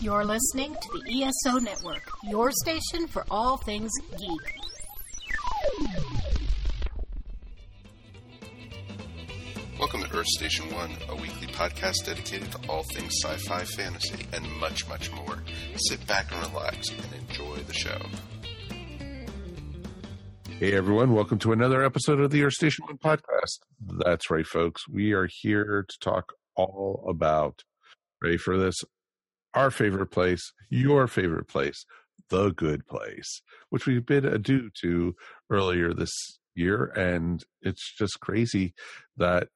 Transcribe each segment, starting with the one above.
You're listening to the ESO Network, your station for all things geek. Welcome to Earth Station One, a weekly podcast dedicated to all things sci fi, fantasy, and much, much more. Sit back and relax and enjoy the show. Hey everyone, welcome to another episode of the Earth Station One podcast. That's right, folks. We are here to talk all about, ready for this, our favorite place, your favorite place, the good place, which we've been adieu to earlier this year. And it's just crazy that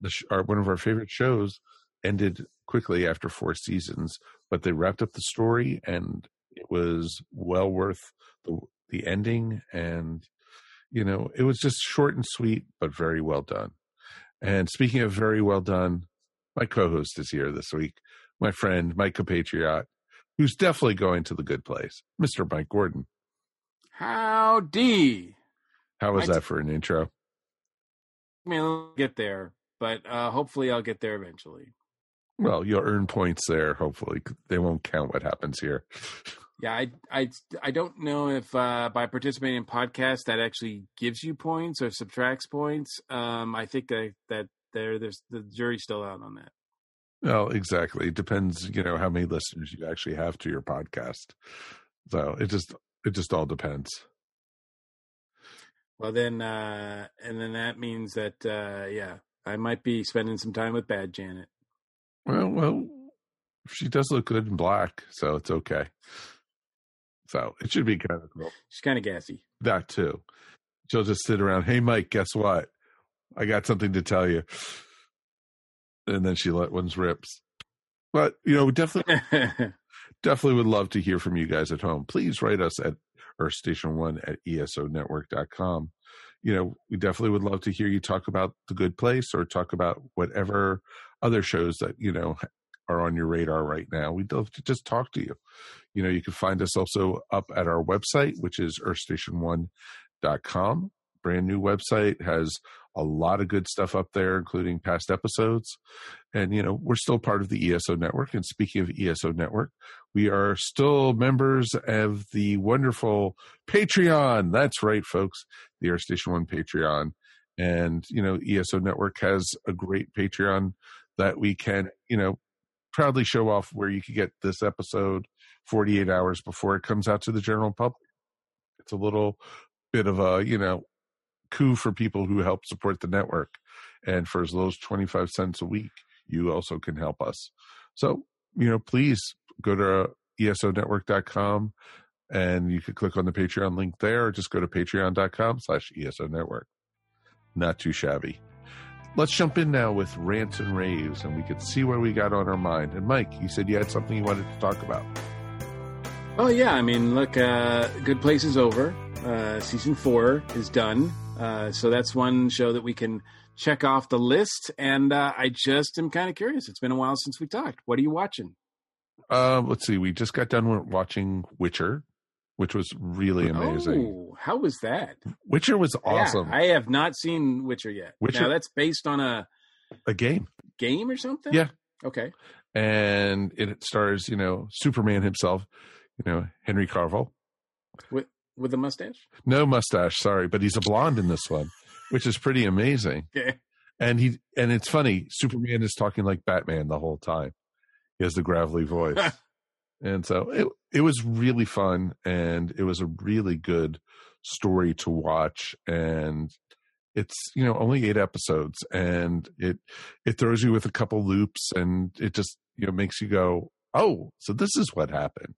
the our, one of our favorite shows ended quickly after four seasons, but they wrapped up the story and it was well worth the, the ending. And, you know, it was just short and sweet, but very well done. And speaking of very well done, my co-host is here this week, my friend, my compatriot, who's definitely going to the good place, Mr. Mike Gordon. Howdy. How was Right. that for an intro? I mean, I'll get there, but uh, hopefully I'll get there eventually. Well, you'll earn points there. Hopefully, they won't count what happens here. Yeah, I, I, I don't know if uh, by participating in podcasts that actually gives you points or subtracts points. Um, I think that that there, there's the jury's still out on that. Well, exactly. It depends, you know, how many listeners you actually have to your podcast. So it just it just all depends. Well, then, uh, and then that means that uh, yeah, I might be spending some time with Bad Janet. Well, well, she does look good in black, so it's okay. So it should be kind of cool. She's kind of gassy. That too. She'll just sit around. Hey, Mike, guess what? I got something to tell you. And then she let one's rips. But you know, we definitely, definitely would love to hear from you guys at home. Please write us at earthstation1 at E esonetwork.com. You know, we definitely would love to hear you talk about The Good Place or talk about whatever other shows that, you know, are on your radar right now. We'd love to just talk to you. You know, you can find us also up at our website, which is earthstation1.com. Brand new website has a lot of good stuff up there, including past episodes. And, you know, we're still part of the ESO network. And speaking of ESO network, we are still members of the wonderful Patreon. That's right, folks. The Earth Station One Patreon. And, you know, ESO Network has a great Patreon that we can, you know, proudly show off where you can get this episode 48 hours before it comes out to the general public. It's a little bit of a, you know, coup for people who help support the network. And for as low as 25 cents a week, you also can help us. So, you know, please go to esonetwork.com and you can click on the Patreon link there or just go to patreon.com slash ESO network. Not too shabby. Let's jump in now with rants and raves and we could see where we got on our mind. And Mike, you said you had something you wanted to talk about. Oh yeah, I mean, look, uh, Good Place is over. Uh, season four is done, uh, so that's one show that we can check off the list. And uh, I just am kind of curious. It's been a while since we talked. What are you watching? Um, let's see. We just got done watching Witcher, which was really amazing. Oh, how was that? Witcher was awesome. Yeah, I have not seen Witcher yet. Witcher- Now that's based on a a game. game or something. Yeah. Okay. And it stars, you know, Superman himself, you know, Henry Cavill. With with a mustache. No mustache, sorry, but he's a blonde in this one, which is pretty amazing. Okay. And he and it's funny, Superman is talking like Batman the whole time. He has the gravelly voice. and so it it was really fun and it was a really good story to watch and it's you know only 8 episodes and it it throws you with a couple loops and it just you know makes you go, "Oh, so this is what happened."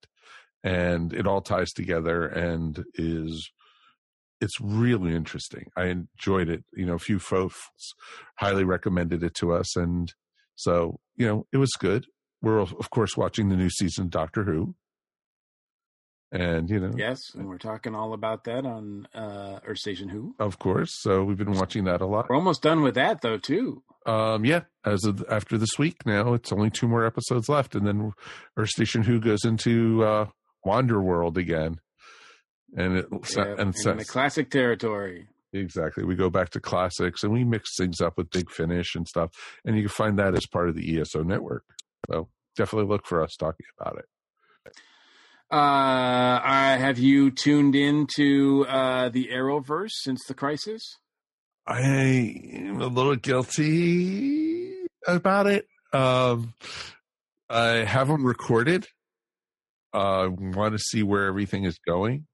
And it all ties together and is it's really interesting. I enjoyed it. You know, a few folks highly recommended it to us, and so you know it was good. We're of course watching the new season of Doctor Who, and you know, Yes, and we're talking all about that on uh, Earth Station Who. of course. So we've been watching that a lot. We're almost done with that though too. Um, yeah, as of after this week now, it's only two more episodes left, and then Earth Station Who goes into uh, Wander World again, and it Yeah, and in the classic territory. Exactly. We go back to classics and we mix things up with Big Finish and stuff. And you can find that as part of the ESO network. So definitely look for us talking about it. Uh, I, have you tuned into uh, the Arrowverse since the crisis? I am a little guilty about it. Um, I have them recorded. I uh, want to see where everything is going,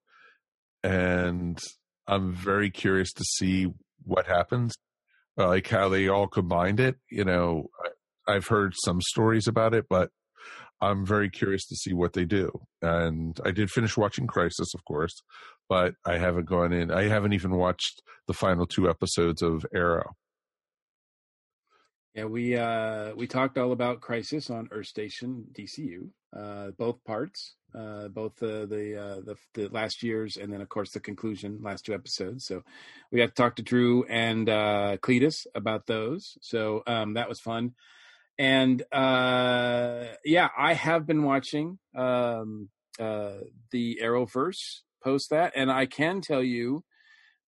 and I'm very curious to see what happens. I like how they all combined it. You know, I've heard some stories about it, but I'm very curious to see what they do. And I did finish watching Crisis, of course, but I haven't gone in. I haven't even watched the final two episodes of Arrow. Yeah, we uh, we talked all about Crisis on Earth Station DCU, uh, both parts, uh, both the the, uh, the, the last year's and then of course the conclusion, last two episodes. So we got to talk to Drew and uh, Cletus about those. So um, that was fun and uh, yeah, I have been watching um, uh, the Arrowverse post that, and I can tell you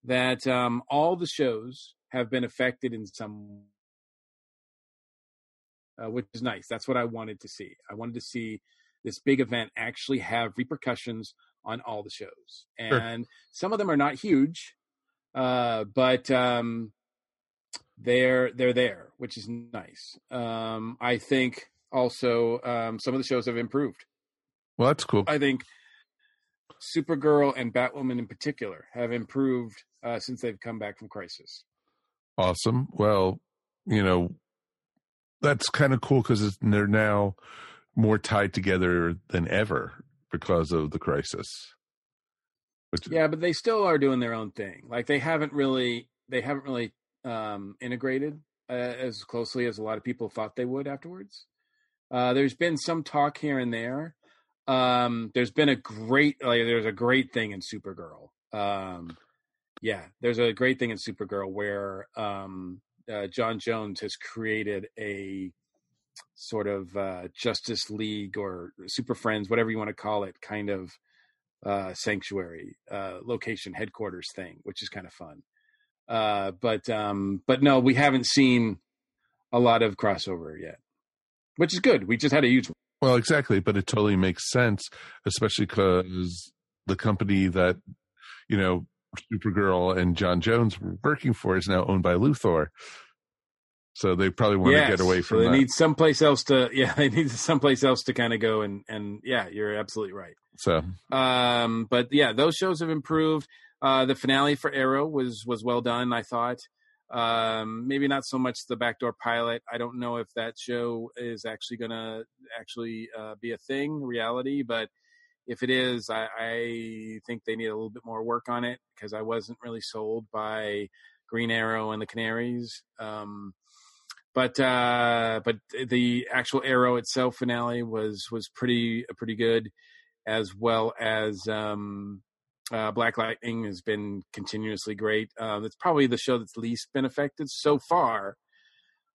that um, all the shows have been affected in some, uh, which is nice. That's what I wanted to see. I wanted to see this big event actually have repercussions on all the shows, and sure. some of them are not huge, uh, but um, they're they're there, which is nice. Um, I think also um, some of the shows have improved. Well, that's cool. I think Supergirl and Batwoman in particular have improved uh, since they've come back from Crisis. Awesome. Well, you know, that's kind of cool because they're now more tied together than ever because of the crisis. Which, yeah, but they still are doing their own thing. Like they haven't really they haven't really um, integrated uh, as closely as a lot of people thought they would afterwards. Uh, there's been some talk here and there. Um, there's been a great like there's a great thing in Supergirl. Um, yeah, there's a great thing in Supergirl where um, uh, J'onn J'onzz has created a sort of uh, Justice League or Super Friends, whatever you want to call it, kind of uh, sanctuary uh, location headquarters thing, which is kind of fun. Uh, but um, but no, we haven't seen a lot of crossover yet, which is good. We just had a huge one. Well, exactly, but it totally makes sense, especially because the company that you know Supergirl and J'onn J'onzz were working for is now owned by Luthor. So they probably want yes, to get away from. So they that. need someplace else to. Yeah, they need someplace else to kind of go and and yeah, you're absolutely right. So, um, but yeah, those shows have improved. Uh, the finale for Arrow was was well done. I thought. Um, maybe not so much the backdoor pilot. I don't know if that show is actually going to actually uh, be a thing, reality. But if it is, I, I think they need a little bit more work on it because I wasn't really sold by Green Arrow and the Canaries. Um, but uh, but the actual Arrow itself finale was was pretty pretty good, as well as um, uh, Black Lightning has been continuously great. Uh, it's probably the show that's least been affected so far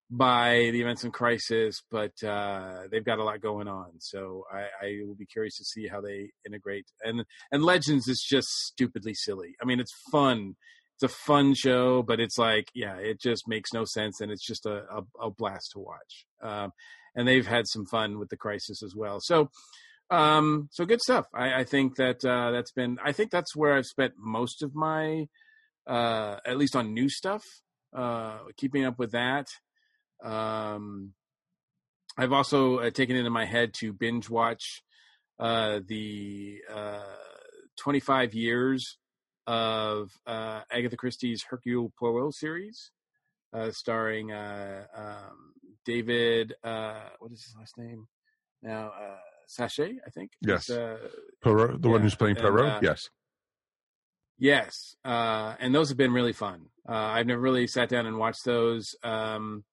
by the events in Crisis, but uh, they've got a lot going on. So I, I, will be curious to see how they integrate. And and Legends is just stupidly silly. I mean, it's fun. It's a fun show, but it's like, yeah, it just makes no sense, and it's just a, a, a blast to watch. Um, and they've had some fun with the Crisis as well. So um, so good stuff. I, I think that uh, that's been. I think that's where I've spent most of my, uh, at least on new stuff. Uh, keeping up with that. Um, I've also uh, taken it in my head to binge watch uh, the uh, 25 years of uh, Agatha Christie's Hercule Poirot series, uh, starring uh, um, David. Uh, what is his last name? Now, uh, Suchet, I think. Yes. Uh, Poirot, the yeah, one who's playing Poirot. Uh, yes. Yes, uh, and those have been really fun. Uh, I've never really sat down and watched those. Um,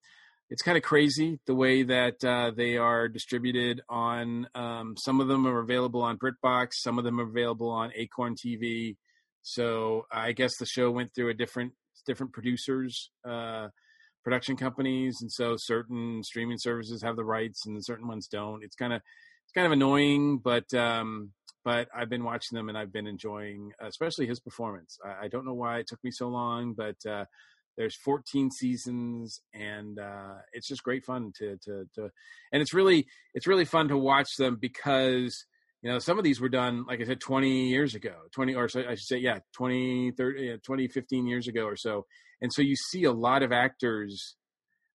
it's kind of crazy the way that uh, they are distributed on. Um, some of them are available on BritBox. Some of them are available on Acorn TV. So I guess the show went through a different different producers, uh, production companies, and so certain streaming services have the rights and certain ones don't. It's kind of it's kind of annoying, but um, but I've been watching them and I've been enjoying, especially his performance. I, I don't know why it took me so long, but uh, there's 14 seasons and uh, it's just great fun to, to to and it's really it's really fun to watch them because you know, some of these were done, like I said, 20 years ago, 20, or so I should say, yeah, 20, 30, 20, 15 years ago or so. And so you see a lot of actors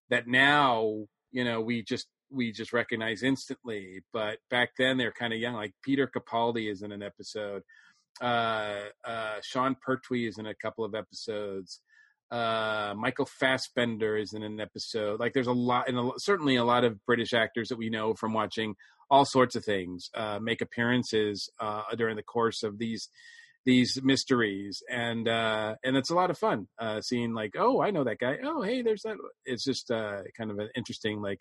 that now, you know, we just, we just recognize instantly. But back then they're kind of young, like Peter Capaldi is in an episode. Uh, uh, Sean Pertwee is in a couple of episodes. Uh, Michael Fassbender is in an episode. Like there's a lot, and certainly a lot of British actors that we know from watching all sorts of things uh, make appearances uh, during the course of these these mysteries, and uh, and it's a lot of fun uh, seeing like, oh, I know that guy. Oh, hey, there's that. It's just uh, kind of an interesting like.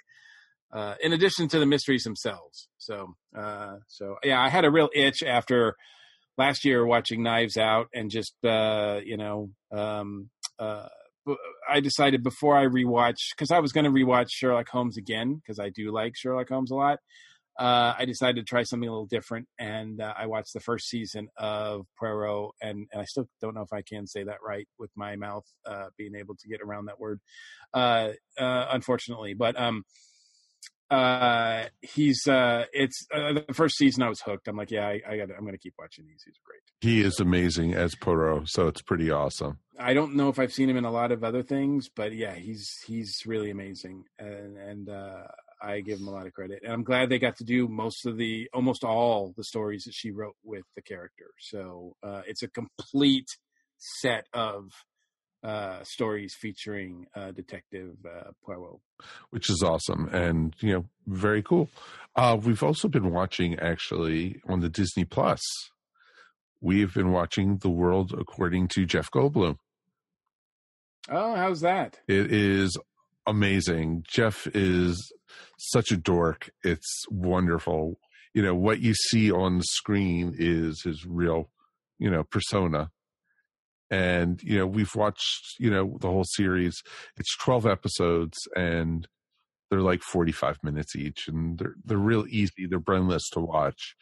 Uh, in addition to the mysteries themselves, so uh, so yeah, I had a real itch after last year watching Knives Out and just uh, you know um, uh, I decided before I rewatch because I was going to rewatch Sherlock Holmes again because I do like Sherlock Holmes a lot. Uh, I decided to try something a little different, and uh, I watched the first season of Poirot, and, and, I still don't know if I can say that right with my mouth uh, being able to get around that word, uh, uh, unfortunately. But um, uh, he's uh, it's the first season I was hooked. I'm like, yeah, I, I got, I'm going to keep watching these. He's great. He is amazing as Poirot, so it's pretty awesome. I don't know if I've seen him in a lot of other things, but yeah, he's he's really amazing, and and uh, I give him a lot of credit. And I'm glad they got to do most of the almost all the stories that she wrote with the character. So uh, it's a complete set of uh, stories featuring uh, Detective uh, Poirot, which is awesome and you know very cool. Uh, we've also been watching actually on the Disney Plus we've been watching The World According to Jeff Goldblum. Oh, how's that? It is amazing. Jeff is such a dork. It's wonderful. You know, what you see on the screen is his real, you know, persona. And, you know, we've watched, you know, the whole series. It's 12 episodes and they're like 45 minutes each and they're, they're real easy. They're brainless to watch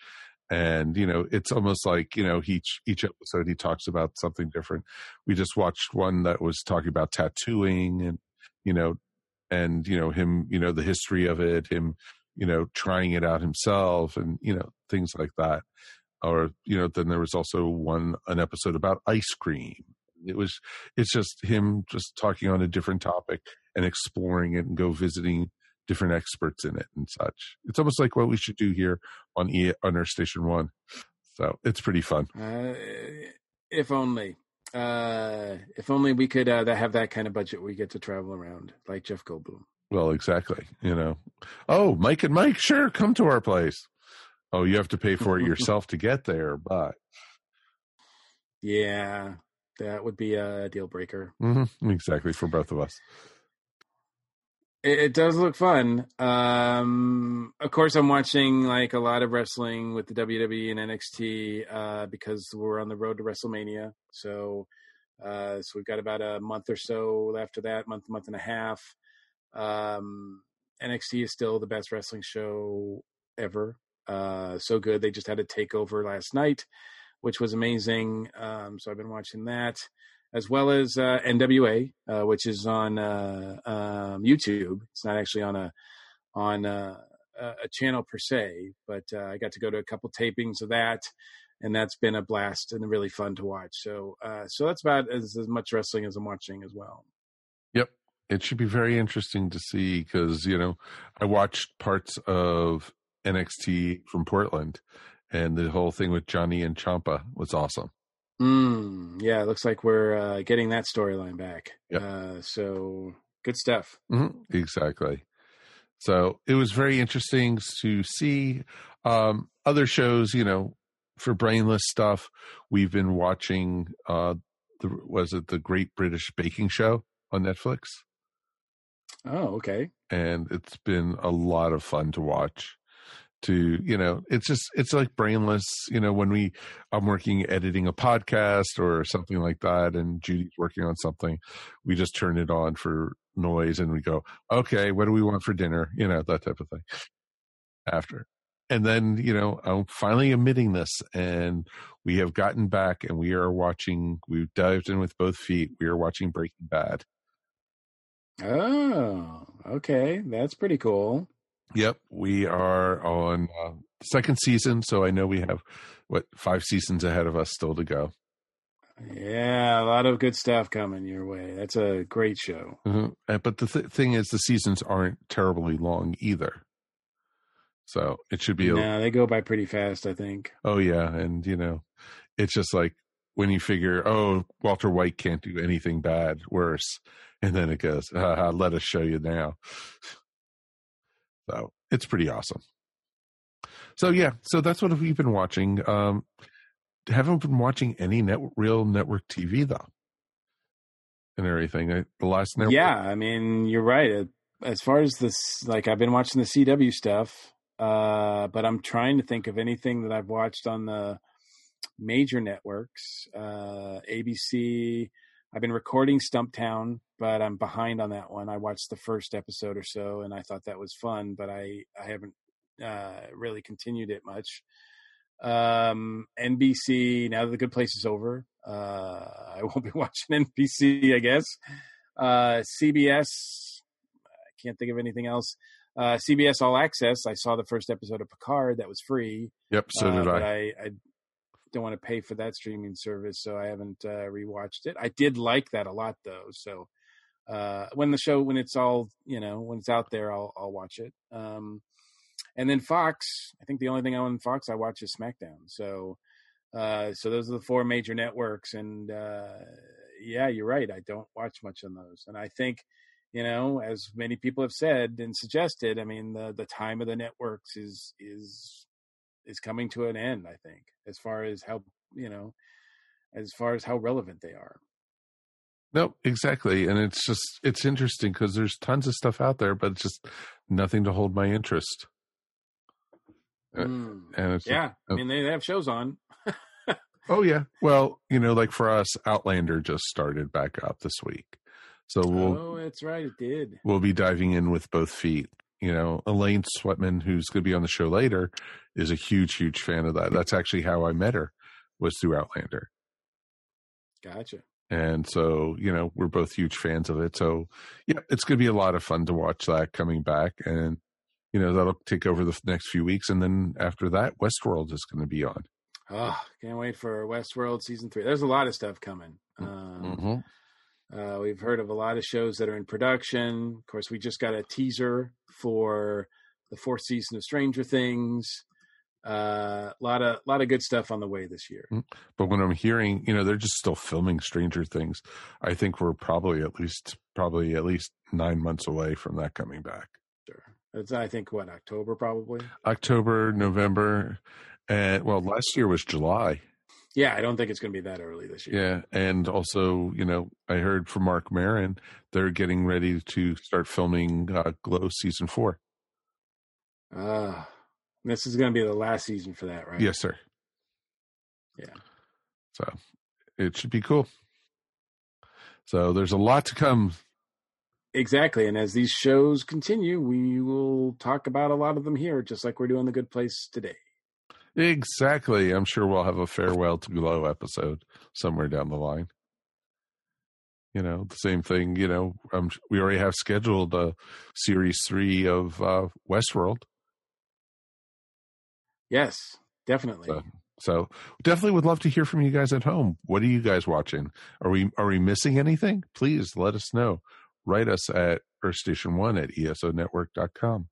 and you know it's almost like you know each each episode he talks about something different we just watched one that was talking about tattooing and you know and you know him you know the history of it him you know trying it out himself and you know things like that or you know then there was also one an episode about ice cream it was it's just him just talking on a different topic and exploring it and go visiting different experts in it and such. It's almost like what we should do here on e on our station one. So it's pretty fun. Uh, if only, uh, if only we could uh, that have that kind of budget. We get to travel around like Jeff Goldblum. Well, exactly. You know, oh, Mike and Mike, sure, come to our place. Oh, you have to pay for it yourself to get there, but yeah, that would be a deal breaker. Mm-hmm. Exactly for both of us. It, it does look fun. Um, of course, I'm watching like a lot of wrestling with the WWE and NXT uh, because we're on the road to WrestleMania. So, uh, so we've got about a month or so after that, month, month and a half. Um, NXT is still the best wrestling show ever. Uh, so good. They just had a takeover last night, which was amazing. Um, so I've been watching that as well as uh, NWA, uh, which is on uh, um, YouTube. It's not actually on a on a, a channel per se, but uh, I got to go to a couple tapings of that, and that's been a blast and really fun to watch. So, so that's about as, as much wrestling as I'm watching as well. Yep, it should be very interesting to see because you know I watched parts of NXT from Portland, and the whole thing with Johnny and Ciampa was awesome. Mm, yeah, it looks like we're uh, getting that storyline back. Yep. Uh, so good stuff. Mm-hmm. Exactly. So it was very interesting to see um, other shows. You know, for brainless stuff, we've been watching. Uh, the, was it the Great British Baking Show on Netflix? Oh, okay. And it's been a lot of fun to watch to you know it's just it's like brainless you know when we i'm working editing a podcast or something like that and judy's working on something we just turn it on for noise and we go okay what do we want for dinner? You know that type of thing. After. And then you know i'm finally admitting this and we have gotten back and we are watching we've dived in with both feet we are watching breaking bad. Oh okay. That's pretty cool Yep, we are on uh, second season, so I know we have what five seasons ahead of us still to go. Yeah, a lot of good stuff coming your way. That's a great show. Mm-hmm. But the th- thing is, the seasons aren't terribly long either. So it should be. A, no, they go by pretty fast, I think. Oh yeah, and you know, it's just like when you figure, oh, Walter White can't do anything bad, worse, and then it goes, let us show you now. So it's pretty awesome. So yeah, so that's what we've been watching. Um, haven't been watching any net real network TV though, and everything. The last network. Yeah, I mean you're right. As far as this, like I've been watching the CW stuff, uh, but I'm trying to think of anything that I've watched on the major networks. Uh, ABC. I've been recording Stumptown, but I'm behind on that one. I watched the first episode or so, and I thought that was fun, but I I haven't uh, really continued it much um, NBC. Now that the Good Place is over, uh, I won't be watching NBC. I guess uh, CBS. I can't think of anything else. Uh, CBS All Access. I saw the first episode of Picard that was free. Yep, so did uh, I. I. I don't want to pay for that streaming service, so I haven't uh, rewatched it. I did like that a lot, though. So uh, when the show, when it's all, you know, when it's out there, I'll I'll watch it. Um, and then Fox, I think the only thing I on Fox I watch is SmackDown. So, uh, so those are the four major networks, and uh, yeah, you're right. I don't watch much on those, and I think, you know, as many people have said and suggested, I mean, the the time of the networks is is is coming to an end. I think, as far as how you know, as far as how relevant they are. No, exactly, and it's just it's interesting because there's tons of stuff out there, but it's just nothing to hold my interest. Mm. And yeah, I mean they, they have shows on. oh yeah, well you know like for us, Outlander just started back up this week, so we'll. Oh, that's right, it did. We'll be diving in with both feet. You know, Elaine Sweatman, who's going to be on the show later, is a huge, huge fan of that. That's actually how I met her, was through Outlander. Gotcha. And so, you know, we're both huge fans of it. So, yeah, it's going to be a lot of fun to watch that coming back. And you know that'll take over the next few weeks, and then after that, Westworld is going to be on. Oh, can't wait for Westworld season three. There's a lot of stuff coming. Mm, um, mm-hmm. Uh, we've heard of a lot of shows that are in production. Of course, we just got a teaser for the fourth season of Stranger Things. A uh, lot of lot of good stuff on the way this year. Mm, but when I'm hearing, you know, they're just still filming Stranger Things. I think we're probably at least probably at least nine months away from that coming back. Sure. It's I think what October probably. October, November, and well, last year was July. Yeah, I don't think it's going to be that early this year. Yeah, and also, you know, I heard from Marc Maron they're getting ready to start filming uh, Glow season four. Uh this is going to be the last season for that, right? Yes, sir. Yeah. So it should be cool. So there's a lot to come Exactly. And as these shows continue, we will talk about a lot of them here, just like we're doing The Good Place today. Exactly. I'm sure we'll have a farewell to Glow episode somewhere down the line. You know, the same thing, you know, um, we already have scheduled a series three of uh, Westworld. Yes, definitely. So, so definitely would love to hear from you guys at home. What are you guys watching? Are we are we missing anything? Please let us know write us at earthstation1 at esonetwork.com.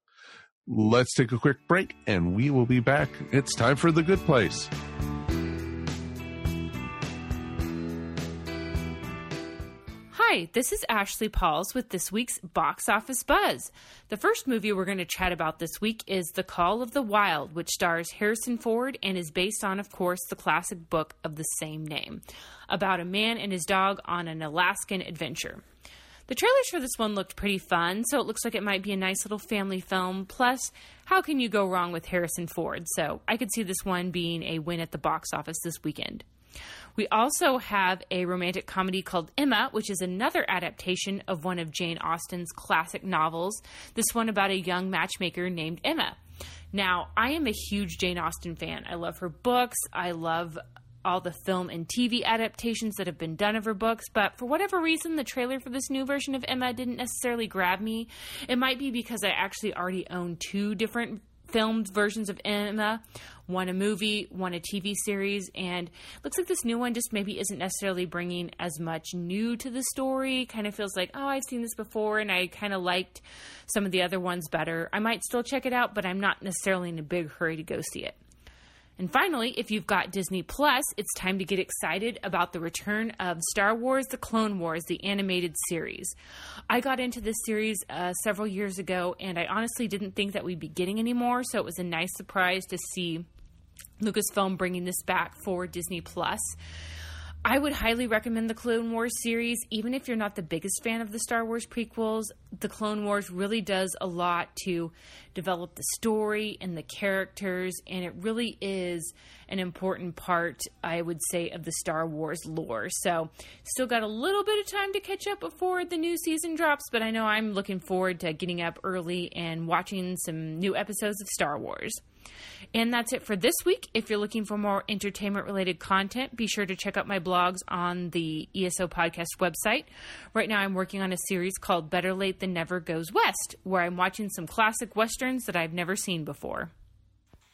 Let's take a quick break and we will be back. It's time for The Good Place. Hi, this is Ashley Pauls with this week's Box Office Buzz. The first movie we're going to chat about this week is The Call of the Wild, which stars Harrison Ford and is based on, of course, the classic book of the same name, about a man and his dog on an Alaskan adventure. The trailers for this one looked pretty fun, so it looks like it might be a nice little family film. Plus, how can you go wrong with Harrison Ford? So I could see this one being a win at the box office this weekend. We also have a romantic comedy called Emma, which is another adaptation of one of Jane Austen's classic novels, this one about a young matchmaker named Emma. Now, I am a huge Jane Austen fan. I love her books. I love all the film and TV adaptations that have been done of her books, but for whatever reason, the trailer for this new version of Emma didn't necessarily grab me. It might be because I actually already own two different filmed versions of Emma, one a movie, one a TV series, and looks like this new one just maybe isn't necessarily bringing as much new to the story. Kind of feels like, oh, I've seen this before, and I kind of liked some of the other ones better. I might still check it out, but I'm not necessarily in a big hurry to go see it. And finally, if you've got Disney Plus, it's time to get excited about the return of Star Wars The Clone Wars, the animated series. I got into this series uh, several years ago, and I honestly didn't think that we'd be getting any more, so it was a nice surprise to see Lucasfilm bringing this back for Disney Plus. I would highly recommend the Clone Wars series, even if you're not the biggest fan of the Star Wars prequels. The Clone Wars really does a lot to develop the story and the characters, and it really is an important part, I would say, of the Star Wars lore. So, still got a little bit of time to catch up before the new season drops, but I know I'm looking forward to getting up early and watching some new episodes of Star Wars. And that's it for this week. If you're looking for more entertainment related content, be sure to check out my blogs on the ESO podcast website. Right now, I'm working on a series called Better Late Than Never Goes West, where I'm watching some classic westerns that I've never seen before.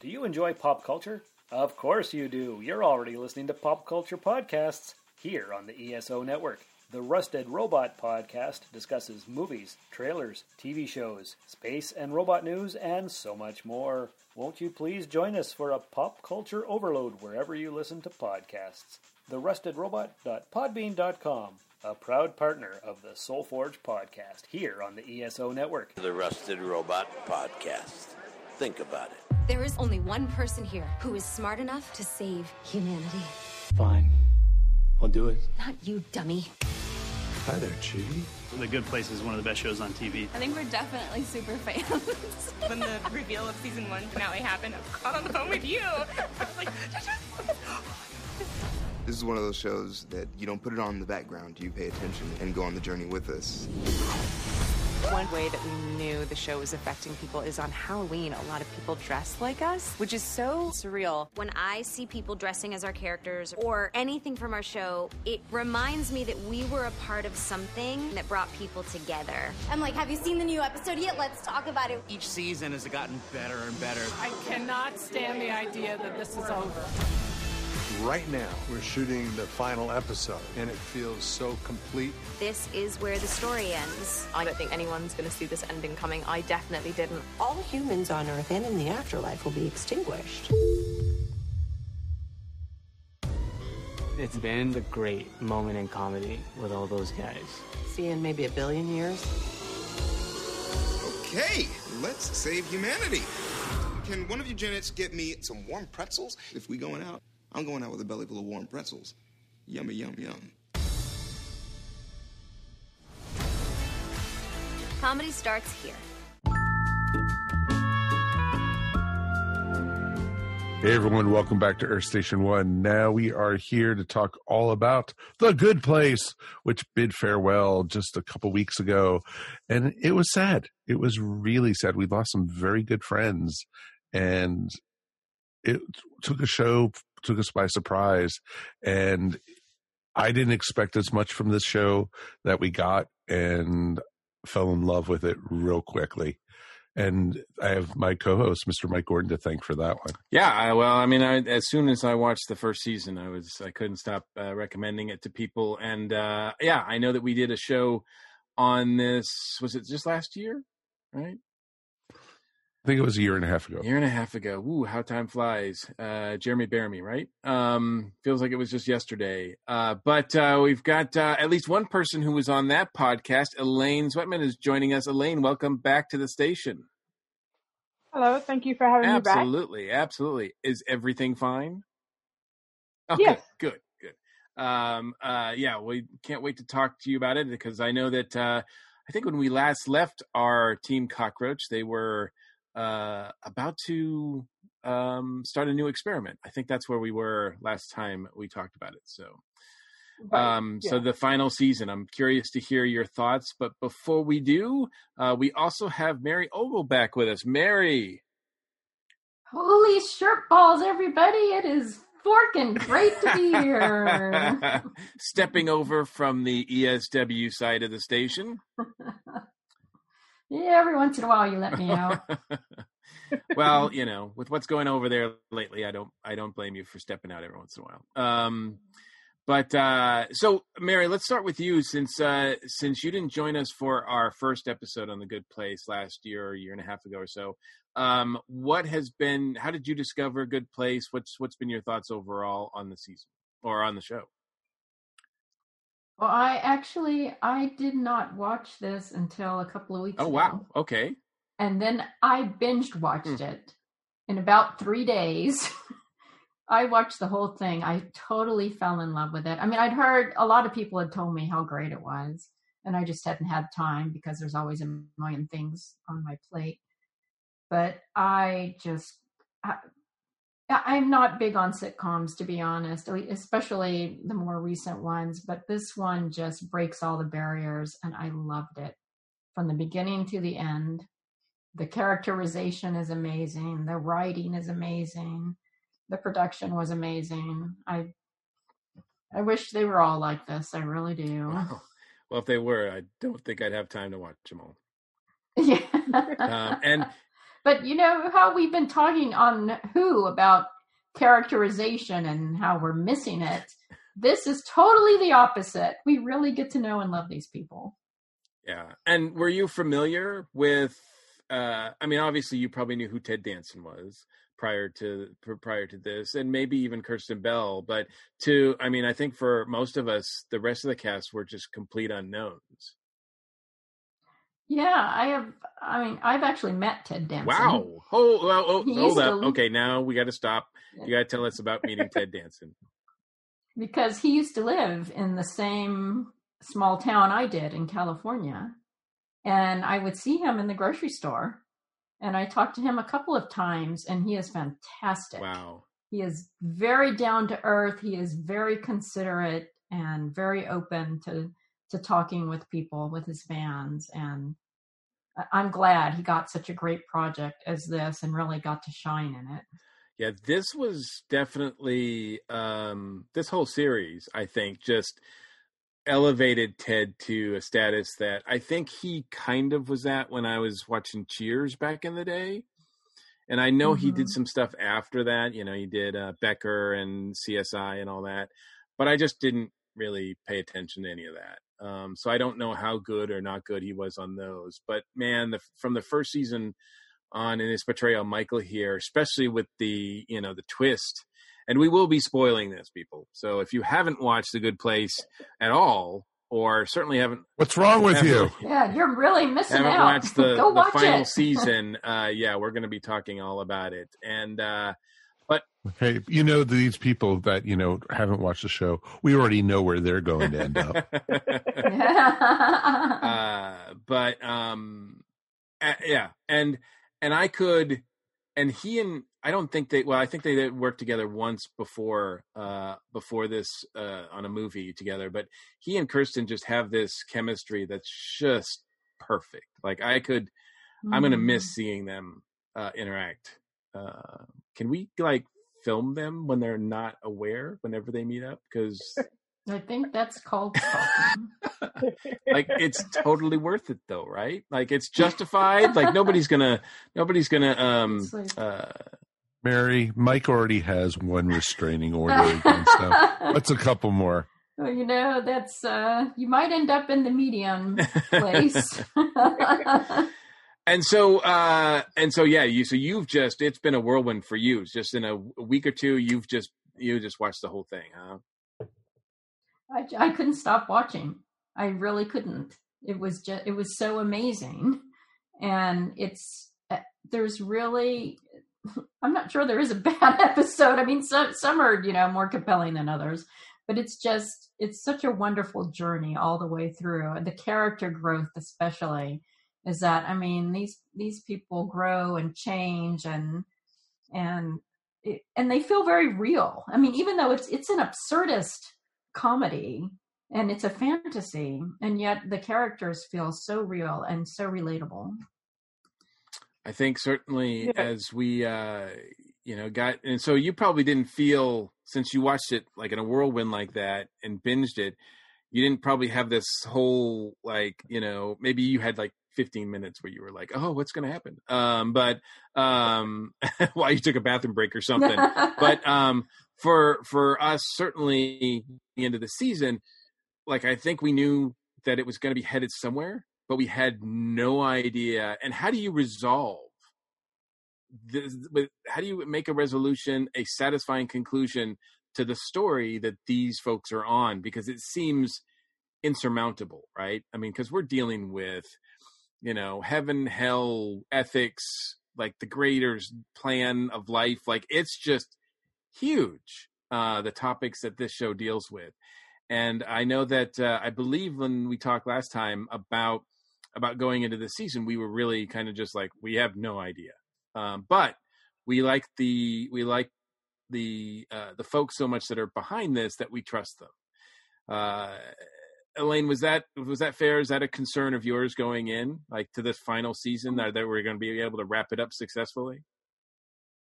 Do you enjoy pop culture? Of course you do. You're already listening to pop culture podcasts here on the ESO network. The Rusted Robot podcast discusses movies, trailers, TV shows, space and robot news, and so much more. Won't you please join us for a pop culture overload wherever you listen to podcasts? TheRustedRobot.podbean.com, a proud partner of the Soulforge podcast here on the ESO network. The Rusted Robot Podcast. Think about it. There is only one person here who is smart enough to save humanity. Fine. I'll do it. Not you, dummy. Hi there, Chibi. The Good Place is one of the best shows on TV. I think we're definitely super fans. when the reveal of season one finale happened, I was on the phone with you. I was like, This is one of those shows that you don't put it on in the background. You pay attention and go on the journey with us. One way that we knew the show was affecting people is on Halloween. A lot of people dress like us, which is so surreal. When I see people dressing as our characters or anything from our show, it reminds me that we were a part of something that brought people together. I'm like, have you seen the new episode yet? Let's talk about it. Each season has gotten better and better. I cannot stand the idea that this is over. Right now, we're shooting the final episode, and it feels so complete. This is where the story ends. I don't think anyone's going to see this ending coming. I definitely didn't. All humans on Earth and in the afterlife will be extinguished. It's been the great moment in comedy with all those guys. See you in maybe a billion years. Okay, let's save humanity. Can one of you Janets get me some warm pretzels? If we going out, I'm going out with a belly full of warm pretzels. Yummy, yum, yum. Comedy starts here. Hey everyone, welcome back to Earth Station One. Now we are here to talk all about The Good Place, which bid farewell just a couple weeks ago. And it was sad. It was really sad. We lost some very good friends and it took a show, took us by surprise. And I didn't expect as much from this show that we got and fell in love with it real quickly and I have my co-host, Mr. Mike Gordon, to thank for that one. Yeah, I, well, I mean, I, as soon as I watched the first season, I was I couldn't stop uh, recommending it to people, and uh, yeah, I know that we did a show on this. Was it just last year? Right. I think it was a year and a half ago. Year and a half ago. Ooh, how time flies. Uh, Jeremy Bearimy, right? Um, feels like it was just yesterday. Uh, but uh, we've got uh, at least one person who was on that podcast. Elaine Sweatman is joining us. Elaine, welcome back to the station. Hello, thank you for having absolutely, me back. Absolutely, absolutely. Is everything fine? Okay, yes. good, good. Um, uh, yeah, we can't wait to talk to you about it because I know that uh, I think when we last left our team Cockroach, they were uh, about to um, start a new experiment. I think that's where we were last time we talked about it. So, um, yeah. so the final season. I'm curious to hear your thoughts. But before we do, uh, we also have Mary Ogle back with us. Mary, holy shirt balls, everybody! It is Dworkin. Great to be here. Stepping over from the ESW side of the station. yeah, every once in a while you let me out. well, you know, with what's going over there lately, I don't I don't blame you for stepping out every once in a while. Um but uh so Mary, let's start with you since uh since you didn't join us for our first episode on the good place last year or year and a half ago or so. Um what has been how did you discover Good Place? What's what's been your thoughts overall on the season or on the show? Well, I actually I did not watch this until a couple of weeks Oh ago. wow. Okay. And then I binged watched hmm. it in about three days. I watched the whole thing. I totally fell in love with it. I mean, I'd heard a lot of people had told me how great it was, and I just hadn't had time because there's always a million things on my plate. But I just, I'm not big on sitcoms, to be honest, especially the more recent ones. But this one just breaks all the barriers, and I loved it from the beginning to the end. The characterization is amazing. The writing is amazing the production was amazing. I I wish they were all like this. I really do. Wow. Well, if they were, I don't think I'd have time to watch them all. Yeah. Um, and but you know how we've been talking on Who about characterization and how we're missing it. This is totally the opposite. We really get to know and love these people. Yeah. And were you familiar with uh I mean obviously you probably knew who Ted Danson was prior to prior to this and maybe even Kristen Bell but to I mean I think for most of us the rest of the cast were just complete unknowns. Yeah, I have I mean I've actually met Ted Danson. Wow. Oh, He hold up. to- Okay, now we got to stop. You got to tell us about meeting Ted Danson. because he used to live in the same small town I did in California. And I would see him in the grocery store. And I talked to him a couple of times, and he is fantastic. Wow. He is very down to earth. He is very considerate and very open to to talking with people, with his fans. And I'm glad he got such a great project as this and really got to shine in it. Yeah, this was definitely um this whole series, I think, just elevated Ted to a status that I think he kind of was at when I was watching Cheers back in the day. And I know he did Mhm. some stuff after that, you know, he did uh, Becker and CSI and all that, but I just didn't really pay attention to any of that. Um, so I don't know how good or not good he was on those. But man, the, from the first season on in his portrayal, of Michael here, especially with the you know the twist, and we will be spoiling this, people. So if you haven't watched The Good Place at all, or certainly haven't, What's wrong with you? Yeah, you're really missing haven't out. watched the, Go the final it. season, uh, yeah, we're going to be talking all about it. And uh, but Hey, you know these people that you know haven't watched the show. We already know where they're going to end up. uh, but um, uh, yeah, and and I could, and he and I don't think they. Well, I think they did work together once before, uh, before this uh, on a movie together. But he and Kristen just have this chemistry that's just perfect. Like I could, I'm gonna miss Mm. seeing them uh, interact. Uh, can we like film them when they're not aware whenever they meet up? Because I think that's called like it's totally worth it though right like it's justified like nobody's gonna nobody's gonna um uh Mary, Mike already has one restraining order against them. What's a couple more? Well, you know, that's uh you might end up in the medium place. And so uh and so yeah you so you've just it's been a whirlwind for you It's just in a week or two you've just you just watched the whole thing huh I, I couldn't stop watching. I really couldn't. It was just it was so amazing, and it's uh, there's really I'm not sure there is a bad episode. I mean, some some are you know more compelling than others, but it's just it's such a wonderful journey all the way through, and the character growth especially is that I mean these these people grow and change and and it, and they feel very real. I mean, even though it's it's an absurdist comedy and it's a fantasy, and yet the characters feel so real and so relatable. I think certainly Yeah. as we uh you know, got and so you probably didn't feel since you watched it like in a whirlwind like that and binged it, you didn't probably have this whole like, you know, maybe you had like 15 minutes where you were like, "Oh, what's going to happen?" Um, but um, while you took a bathroom break or something. but um, for for us, certainly the end of the season, like I think we knew that it was going to be headed somewhere, but we had no idea. And how do you resolve? This, how do you make a resolution, a satisfying conclusion to the story that these folks are on? Because it seems insurmountable, right? I mean, because we're dealing with, you know, heaven, hell, ethics, like the greater's plan of life. Like it's just huge, uh, the topics that this show deals with. And I know that uh, I believe when we talked last time about about going into the season, we were really kind of just like we have no idea. Um, but we like the we like the uh, the folks so much that are behind this that we trust them. Uh, Elaine, was that was that fair? Is that a concern of yours going in, like to this final season, that, that we're going to be able to wrap it up successfully?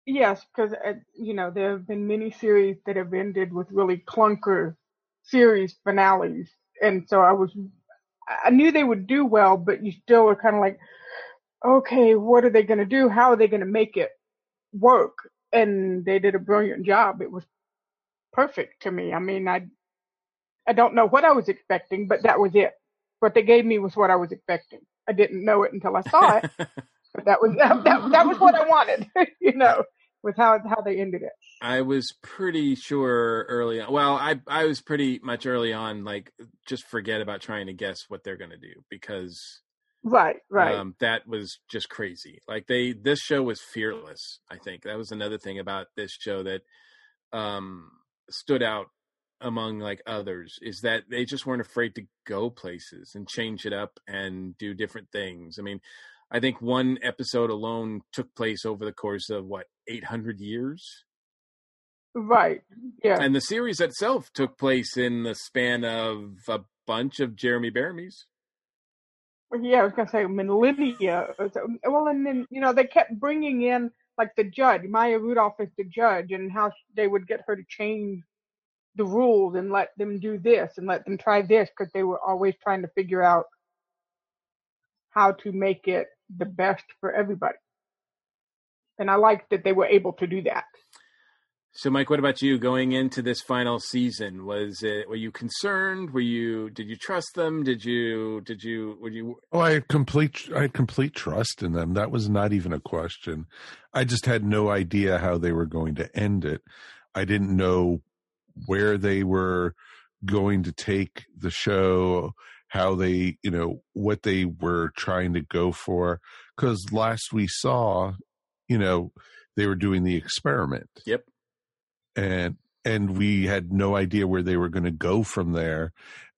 Yes, because uh, you know there have been many series that have ended with really clunker series finales, and so I was I knew they would do well, but you still are kind of like, okay, what are they going to do? How are they going to make it work? And they did a brilliant job. It was perfect to me. I mean, I I don't know what I was expecting, but that was it. What they gave me was what I was expecting. I didn't know it until I saw it, but that was that, that, that was what I wanted, you know, with how how they ended it. I was pretty sure early on. Well, I I was pretty much early on like just forget about trying to guess what they're going to do because right, right. Um, that was just crazy. Like they this show was fearless. I think that was another thing about this show that um stood out among like others is that they just weren't afraid to go places and change it up and do different things. I mean, I think one episode alone took place over the course of what 800 years Right. Yeah. And the series itself took place in the span of a bunch of Jeremy Bearimys. Yeah, I was gonna say millennia. Uh, well, and then you know they kept bringing in like the judge, Maya Rudolph is the judge, and how they would get her to change the rules and let them do this and let them try this because they were always trying to figure out how to make it the best for everybody. And I liked that they were able to do that. So, Mike, what about you going into this final season? Was it were you concerned? Were you did you trust them? Did you did you were you? Oh, I had complete I had complete trust in them. That was not even a question. I just had no idea how they were going to end it. I didn't know where they were going to take the show, how they, you know, what they were trying to go for. Because last we saw, you know, they were doing the experiment. Yep and and we had no idea where they were going to go from there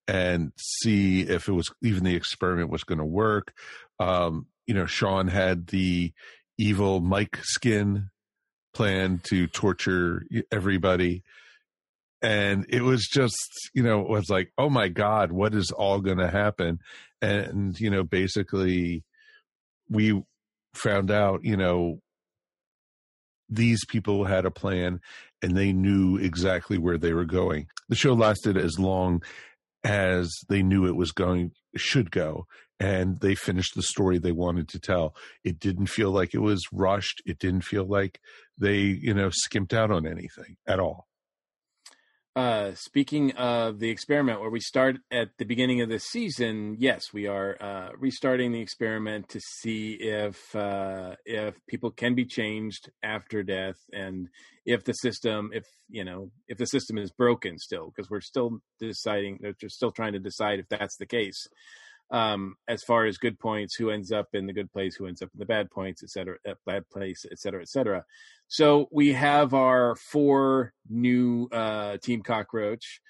and see if it was even the experiment was going to work um you know shawn had the evil mike skin plan to torture everybody and it was just you know it was like oh my god what is all going to happen and you know basically we found out you know these people had a plan and they knew exactly where they were going. The show lasted as long as they knew it was going should go and they finished the story they wanted to tell. It didn't feel like it was rushed. It didn't feel like they, you know, skimped out on anything at all. Uh, speaking of the experiment, where we start at the beginning of the season, yes, we are uh, restarting the experiment to see if uh, if people can be changed after death, and if the system, if you know, if the system is broken still, because we're still deciding, they're still trying to decide if that's the case um, as far as good points, who ends up in the good place, who ends up in the bad points, et cetera, bad place, et cetera, et cetera. So we have our four new uh, Team Cockroach.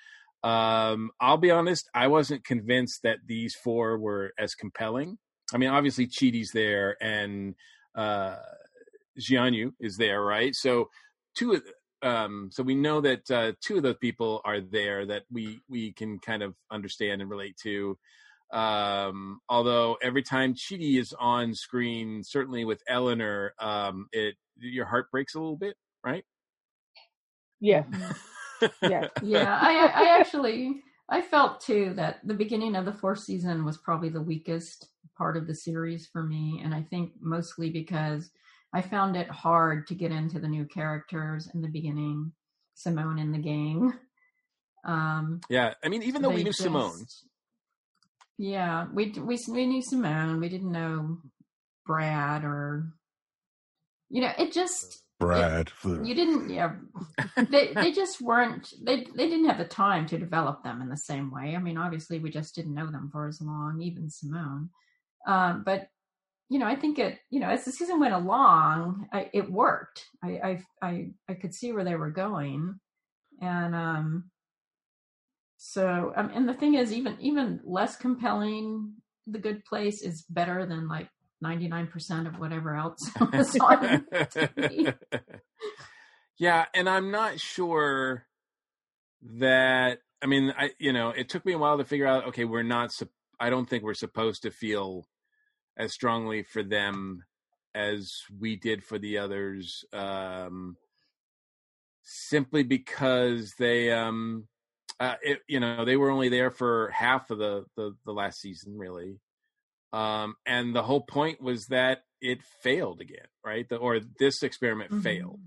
Um, I'll be honest, I wasn't convinced that these four were as compelling. I mean, obviously Chidi's there and uh, Jianyu is there, right? So two of um, so we know that uh, two of those people are there that we we can kind of understand and relate to. Um, although every time Chidi is on screen, certainly with Eleanor, um, it your heart breaks a little bit right? Yeah. yeah. yeah, I, I actually I felt too that the beginning of the fourth season was probably the weakest part of the series for me, and I think mostly because I found it hard to get into the new characters in the beginning, Simone and the gang. Um, Yeah, I mean, even though we knew just- Simone, Yeah, we we we knew Simone. We didn't know Brad or you know it just Brad. you didn't yeah they they just weren't they they didn't have the time to develop them in the same way. I mean, obviously we just didn't know them for as long, even Simone. Um, but you know, I think it you know as the season went along, I, it worked. I, I I I could see where they were going, and um, so um, and the thing is, even even less compelling, The Good Place is better than like ninety nine percent of whatever else was on TV. yeah, and I'm not sure that. I mean, I you know, it took me a while to figure out. Okay, we're not. I don't think we're supposed to feel as strongly for them as we did for the others. Um, simply because they, um, uh, it, you know, they were only there for half of the the, the last season, really. Um, and the whole point was that it failed again, right? The, or this experiment Mm-hmm. failed.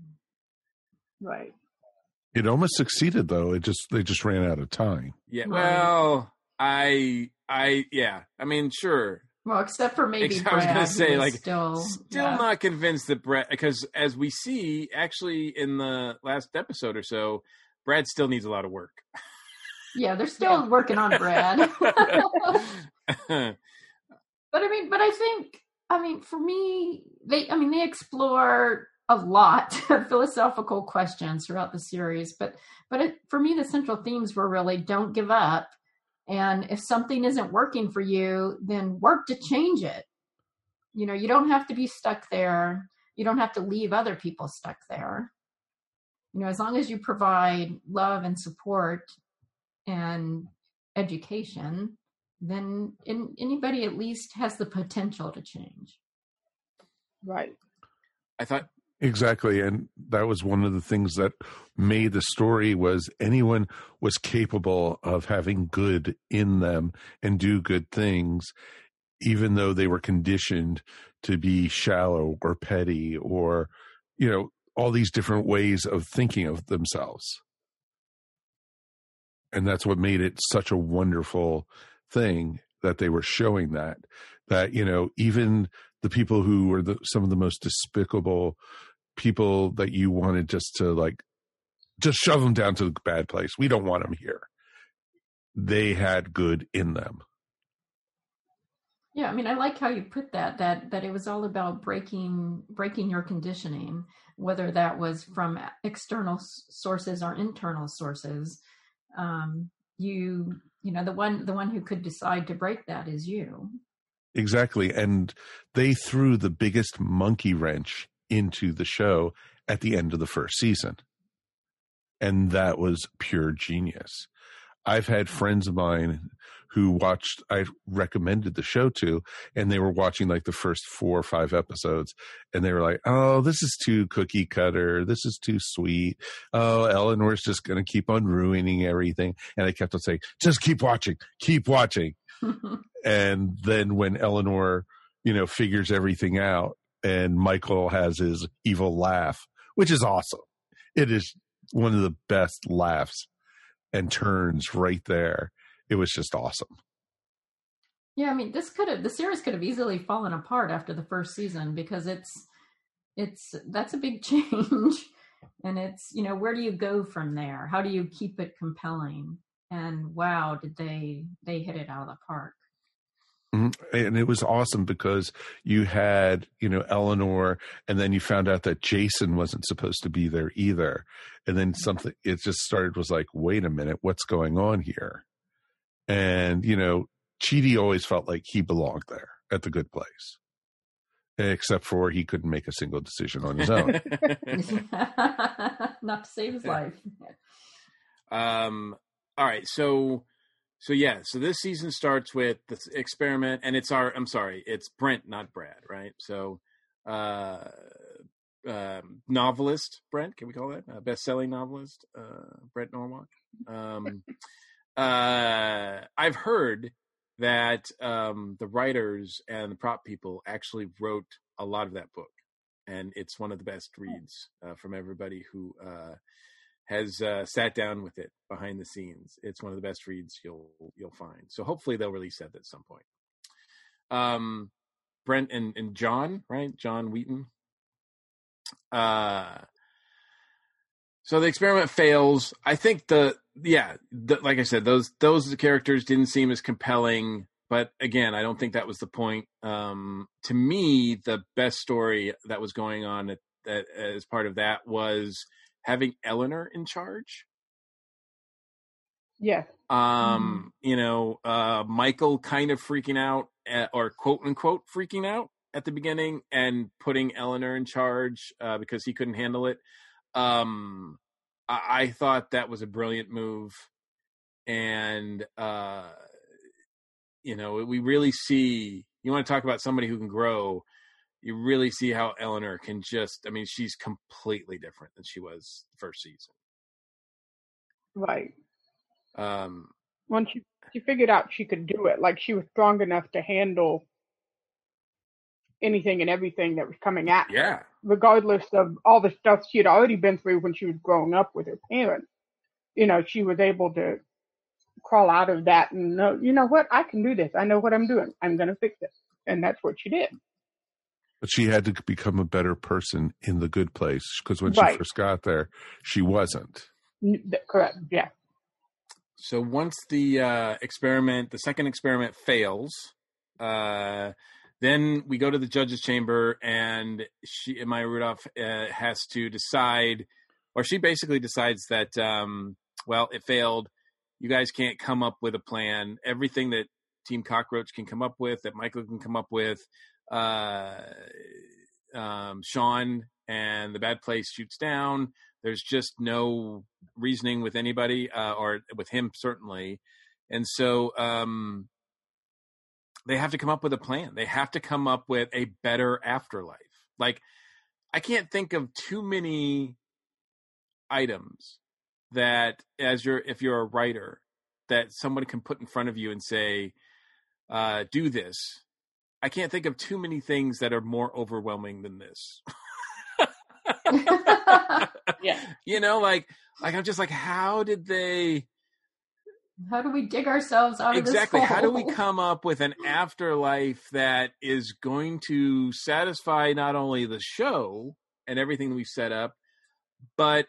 Right. It almost succeeded though. It just they just ran out of time. Yeah. Right. Well, I, I, yeah. I mean, sure. Well, except for maybe I was gonna say, like, still Still yeah. not convinced that Brad, because as we see, actually, in the last episode or so, Brad still needs a lot of work. Yeah, they're still working on Brad. but I mean, but I think, I mean, for me, they, I mean, they explore a lot of philosophical questions throughout the series. But, but it, for me, the central themes were really don't give up, and if something isn't working for you, then work to change it. You know, you don't have to be stuck there. You don't have to leave other people stuck there. You know, as long as you provide love and support and education, then in, anybody at least has the potential to change. Right. I thought Exactly. And that was one of the things that made the story was anyone was capable of having good in them and do good things, even though they were conditioned to be shallow or petty or, you know, all these different ways of thinking of themselves. And that's what made it such a wonderful thing that they were showing that, that, you know, even the people who were the, some of the most despicable people that you wanted just to like just shove them down to the bad place. We don't want them here. They had good in them. Yeah, I mean, I like how you put that that that it was all about breaking breaking your conditioning, whether that was from external sources or internal sources. Um, you you know the one the one who could decide to break that is you. Exactly. And they threw the biggest monkey wrench into the show at the end of the first season. And that was pure genius. I've had friends of mine who watched, I recommended the show to, and they were watching like the first four or five episodes, and they were like, oh, this is too cookie cutter. This is too sweet. Oh, Eleanor's just going to keep on ruining everything. And I kept on saying, just keep watching, keep watching. and then when Eleanor, you know, figures everything out and Michael has his evil laugh, which is awesome. It is one of the best laughs and turns right there. It was just awesome. Yeah, I mean, this could have the series could have easily fallen apart after the first season because it's it's that's a big change, and it's you know where do you go from there? How do you keep it compelling? And wow, did they they hit it out of the park? Mhm. And it was awesome because you had, you know, Eleanor, and then you found out that Jason wasn't supposed to be there either. And then something, it just started, was like, wait a minute, what's going on here? And, you know, Chidi always felt like he belonged there at the good place, except for he couldn't make a single decision on his own. Not to save his life. Um. All right. So, so yeah. So this season starts with the experiment, and it's our. I'm sorry. It's Brent, not Brad. Right. So, uh, um, novelist Brent. Can we call that a best-selling novelist? Uh, Brent Norwalk. Um, uh, I've heard that um, the writers and the prop people actually wrote a lot of that book, and it's one of the best reads uh, from everybody who uh, has uh, sat down with it behind the scenes. It's one of the best reads you'll you'll find. So hopefully they'll release that at some point. Um, Brent and, and John, right? John Wheaton. Uh, so the experiment fails. I think the yeah, the, like I said, those those characters didn't seem as compelling. But again, I don't think that was the point. Um, to me, the best story that was going on at, at, as part of that was having Eleanor in charge. Yeah. Um, mm. you know, uh, Michael kind of freaking out, at, or quote unquote freaking out at the beginning, and putting Eleanor in charge uh, because he couldn't handle it. Um, I, I thought that was a brilliant move, and uh, you know, we really see. You want to talk about somebody who can grow you really see how Eleanor can just I mean she's completely different than she was first season. Right. Um once she she figured out she could do it, like she was strong enough to handle anything and everything that was coming at her. Yeah. Regardless of all the stuff she had already been through when she was growing up with her parents. You know, she was able to crawl out of that and know, you know what, I can do this. I know what I'm doing. I'm gonna fix it. And that's what she did but she had to become a better person in the good place because when right. she first got there, she wasn't. Correct. Yeah. So once the uh, experiment, the second experiment fails, uh, then we go to the judge's chamber, and she, Maya Rudolph, uh, has to decide, or she basically decides that, um, well, it failed. You guys can't come up with a plan. Everything that Team Cockroach can come up with, that Michael can come up with, uh, um, Shawn and the bad place shoots down. There's just no reasoning with anybody, uh, or with him certainly, and so um, they have to come up with a plan. They have to come up with a better afterlife. Like I can't think of too many items that, as you're if you're a writer, that someone can put in front of you and say, uh, "Do this," I can't think of too many things that are more overwhelming than this. yeah. You know, like like I'm just like, how did they how do we dig ourselves out exactly, of this Exactly. How do we come up with an afterlife that is going to satisfy not only the show and everything we've set up, but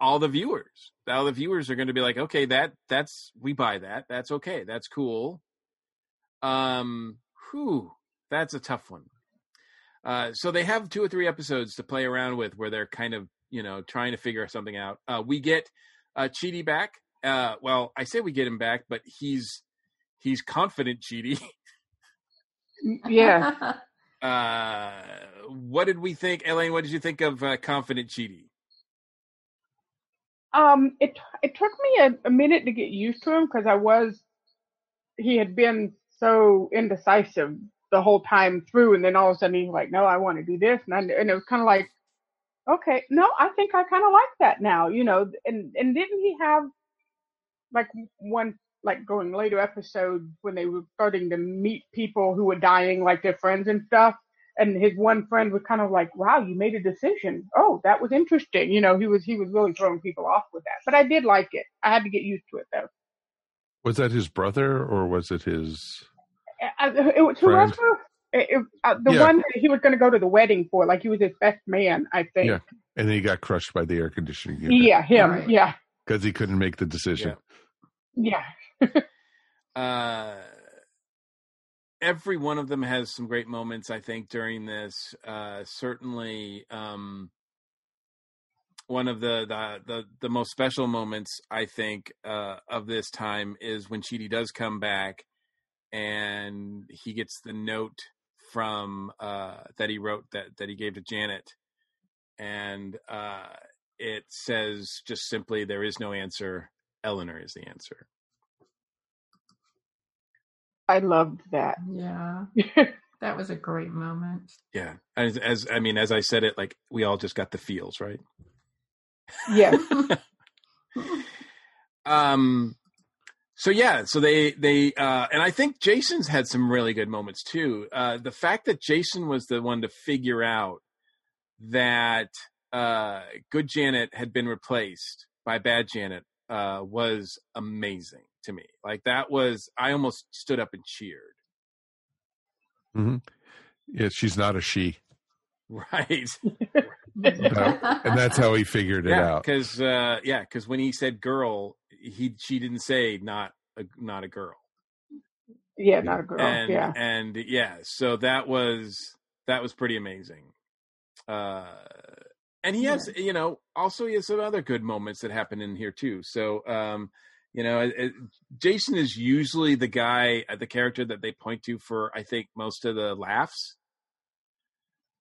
all the viewers. All the viewers are going to be like, okay, that that's we buy that. That's okay. That's cool. Um, whew, that's a tough one. Uh, so they have two or three episodes to play around with where they're kind of, you know, trying to figure something out. Uh, we get uh, Chidi back. Uh, well, I say we get him back, but he's he's confident Chidi. yeah. Uh, what did we think, Elaine? What did you think of uh, confident Chidi? Um, it it took me a, a minute to get used to him because I was he had been so indecisive the whole time through, and then all of a sudden he's like, "No, I want to do this," and I, and it was kind of like, "Okay, no, I think I kind of like that now," you know. And and didn't he have like one like going later episodes when they were starting to meet people who were dying, like their friends and stuff? And his one friend was kind of like, "Wow, you made a decision. Oh, that was interesting." You know, he was he was really throwing people off with that. But I did like it. I had to get used to it though. Was that his brother or was it his? Uh, it was whoever. It, uh, the Yeah. one that he was going to go to the wedding for, like he was his best man, I think. Yeah, and then he got crushed by the air conditioning unit. Yeah, him. Yeah, because he couldn't make the decision. yeah. Uh, every one of them has some great moments. I think during this, uh, certainly um, one of the, the the the most special moments I think uh, of this time is when Chidi does come back and he gets the note from uh, that he wrote that that he gave to Janet, and uh, it says just simply, "There is no answer. Eleanor is the answer." I loved that. Yeah. That was a great moment. Yeah, as, as I mean, as I said it, like we all just got the feels, right? Yes. um. So yeah, so they they uh, and I think Jason's had some really good moments too. Uh, the fact that Jason was the one to figure out that uh, good Janet had been replaced by bad Janet uh, was amazing to me. Like that was I almost stood up and cheered. hmm Yeah, she's not a she, Right. That- and that's how he figured it yeah, out. because uh, yeah, because when he said girl, he she didn't say not a not a girl. Yeah, not a girl. and yeah. and yeah so that was that was pretty amazing uh and he has you know also he has some other good moments that happen in here too. So um you know it, it- jason is usually the guy uh, the character that they point to for i think most of the laughs.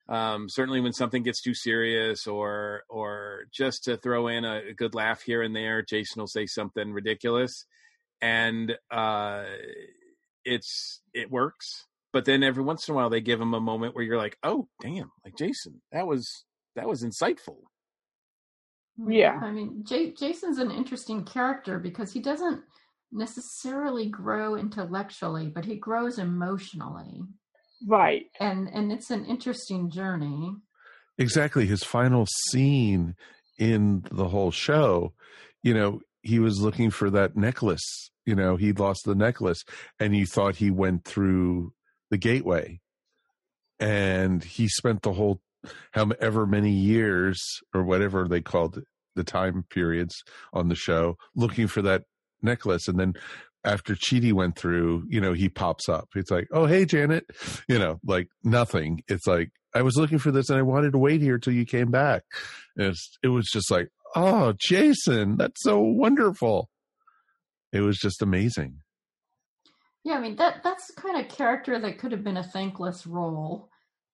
Um certainly when something gets too serious or or just to throw in a, a good laugh here and there jason will say something ridiculous. And uh it's it works. But then every once in a while they give him a moment where you're like oh damn like jason that was that was insightful Yeah. I mean, J- Jason's an interesting character because he doesn't necessarily grow intellectually, but he grows emotionally. Right. And and it's an interesting journey. exactly his final scene in the whole show you know he was looking for that necklace you know he lost the necklace and you thought he went through the gateway and he spent the whole however many years or whatever they called the time periods on the show looking for that necklace and then after Chidi went through, you know, he pops up. It's like, oh, hey, Janet, you know, like nothing. It's like, I was looking for this and I wanted to wait here till you came back. And it was just like, oh, Jason, that's so wonderful. It was just amazing. Yeah, I mean that that's the kind of character that could have been a thankless role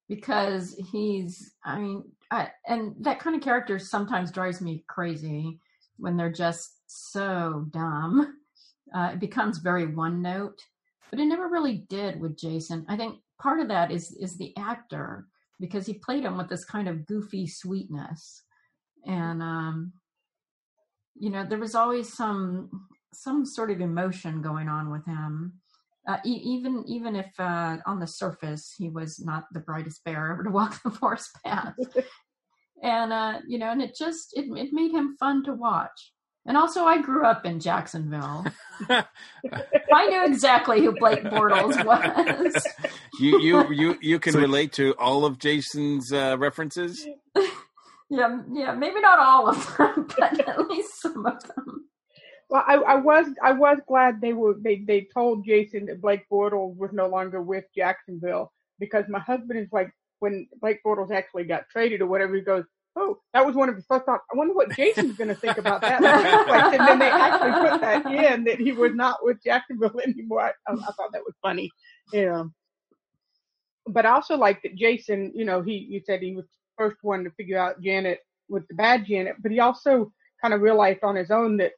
because he's I mean I, and that kind of character sometimes drives me crazy when they're just so dumb. Uh, it becomes very one note, but it never really did with Jason. I think part of that is is the actor because he played him with this kind of goofy sweetness, and um, you know there was always some some sort of emotion going on with him uh, e- even even if uh, on the surface he was not the brightest bear ever to walk the forest path. And uh, you know and it just it, it made him fun to watch. And also i grew up in jacksonville. I knew exactly who blake bortles was. You you you you can relate to all of jason's uh references? Yeah yeah maybe not all of them but at least some of them Well, I, I was I was glad they were they they told Jason that Blake Bortles was no longer with Jacksonville because my husband is like when Blake Bortles actually got traded or whatever he goes oh that was one of his first thoughts. I wonder what Jason's going to think about that. Like, and then they actually put that in that he was not with Jacksonville anymore. I, I, I thought that was funny. Yeah. But I also like that Jason you know he you said he was the first one to figure out Janet with the bad Janet but he also kind of realized on his own that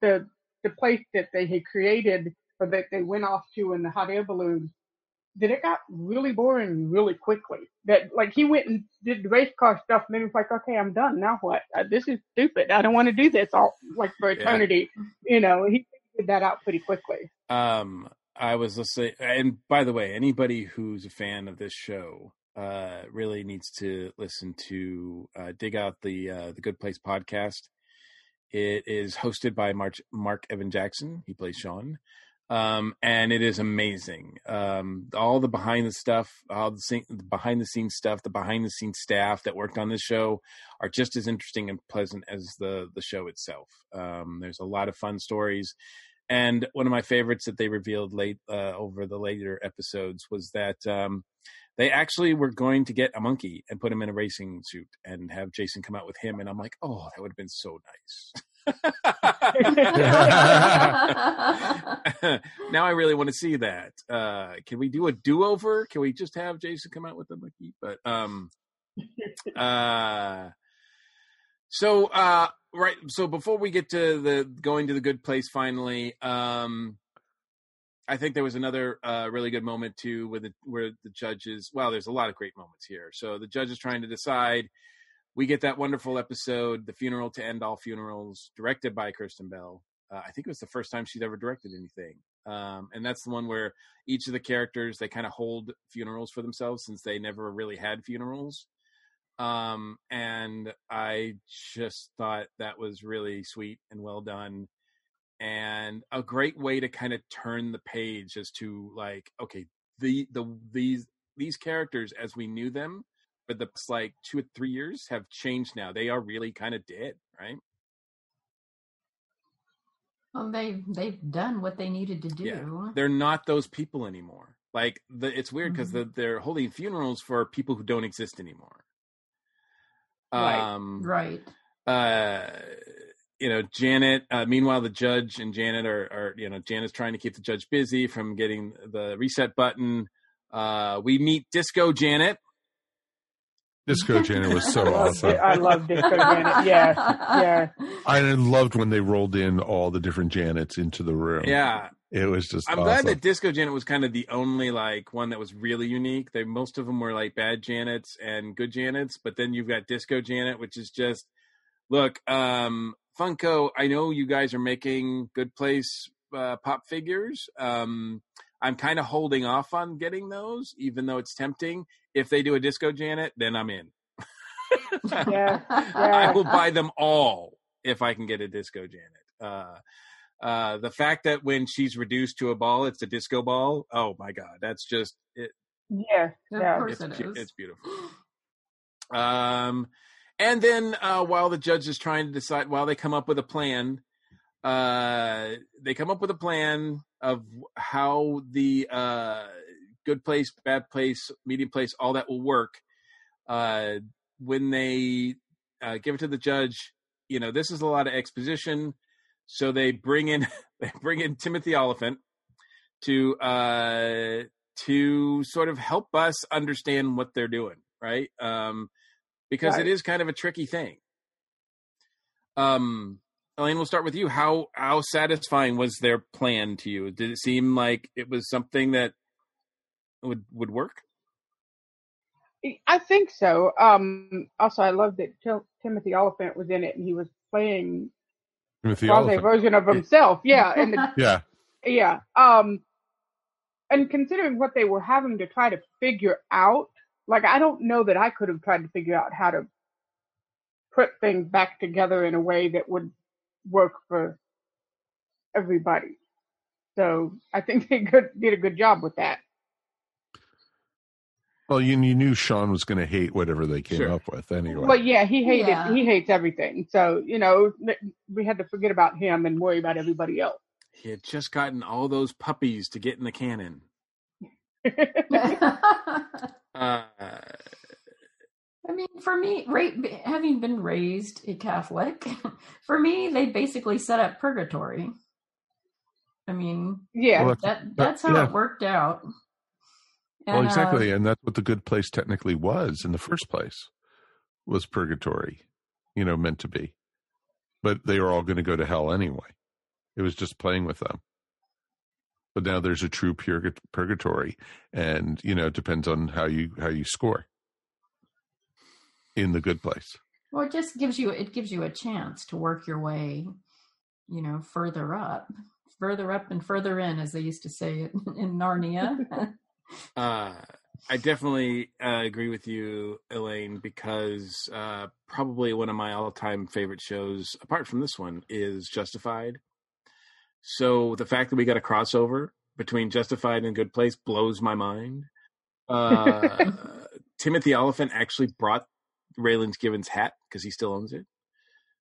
the the place that they had created or that they went off to in the hot air balloon that it got really boring really quickly. That like he went and did the race car stuff, and then it's like, okay, I'm done. Now what? Uh, this is stupid. I don't want to do this all like for Yeah. eternity. You know, he figured that out pretty quickly. um i was say and by the way anybody who's a fan of this show uh really needs to listen to uh dig out the uh the good place podcast it is hosted by mark marc evan jackson. He plays shawn. Um and it is amazing. Um all the behind the stuff all the, scene, the behind the scenes stuff the behind the scenes staff that worked on this show are just as interesting and pleasant as the the show itself. Um there's a lot of fun stories. And one of my favorites that they revealed late uh, over the later episodes was that um, they actually were going to get a monkey and put him in a racing suit and have Jason come out with him. And I'm like, oh, that would have been so nice. now I really want to see that. Uh, can we do a do over? Can we just have Jason come out with the monkey? But um, uh, so uh, right. So before we get to the going to the good place, finally, um, I think there was another uh, really good moment too, where the where the judges. Well, there's a lot of great moments here. So the judge is trying to decide. We get that wonderful episode, "The Funeral to End All Funerals," directed by Kristen Bell. Uh, I think it was the first time she'd ever directed anything, um, and that's the one where each of the characters they kind of hold funerals for themselves since they never really had funerals. Um, and I just thought that was really sweet and well done and a great way to kind of turn the page as to like okay the the these these characters as we knew them for the like two or three years have changed now they are really kind of dead right Well, they they've done what they needed to do. yeah they're not those people anymore like the it's weird because Mhm. the, they're holding funerals for people who don't exist anymore Right, um right. uh you know janet uh, meanwhile the judge and janet are, are you know janet's trying to keep the judge busy from getting the reset button uh we meet disco janet Disco Janet was so awesome. I love Disco Janet. Yeah, yeah. I loved when they rolled in all the different Janets into the room. yeah It was just i'm awesome. glad that disco janet was kind of the only like one that was really unique they most of them were like bad janets and good janets but then you've got disco janet which is just look um funko i know you guys are making good place uh, pop figures. Um i'm kind of holding off on getting those even though it's tempting. If they do a disco janet then i'm in. Yeah, i will buy them all if i can get a disco janet uh uh the fact that when she's reduced to a ball it's a disco ball oh my god that's just it Yeah, Of yeah. course it's, it is. it's beautiful. Um and then uh while the judge is trying to decide while they come up with a plan uh they come up with a plan of how the uh good place bad place medium place all that will work. Uh when they uh, give it to the judge you know this is a lot of exposition. So they bring in they bring in timothy olyphant to uh to sort of help us understand what they're doing right? Um because Right. it is kind of a tricky thing um elaine we'll start with you how how satisfying was their plan to you did it seem like it was something that would would work I think so. Um, also, I love that Tim- Timothy Olyphant was in it, and he was playing Timothy quasi version of himself. Yeah, and the, Yeah. yeah. Um, and considering what they were having to try to figure out, like I don't know that I could have tried to figure out how to put things back together in a way that would work for everybody. So I think they good, did a good job with that. Well, you, you knew Shawn was going to hate whatever they came Sure. up with anyway. But yeah, he hated Yeah. he hates everything. So you know we had to forget about him and worry about everybody else. he had just gotten all those puppies to get in the cannon uh I mean, for me, ra- having been raised a Catholic, for me, they basically set up purgatory. I mean, Yeah, Well, that that- that's how yeah. it worked out. well, And, uh, exactly, and that's what the good place technically was in the first place, was purgatory, you know, meant to be. But they were all going to go to hell anyway. It was just playing with them. But now there's a true purga- purgatory, and you know, it depends on how you how you score in the good place. well, it just gives you it gives you a chance to work your way, you know, further up, further up and further in, as they used to say in Narnia. Uh, I definitely uh, agree with you, Elaine, because uh, probably one of my all-time favorite shows, apart from this one, is Justified. So the fact that we got a crossover between Justified and Good Place blows my mind. Uh, Timothy Olyphant actually brought Raylan Givens' hat because he still owns it.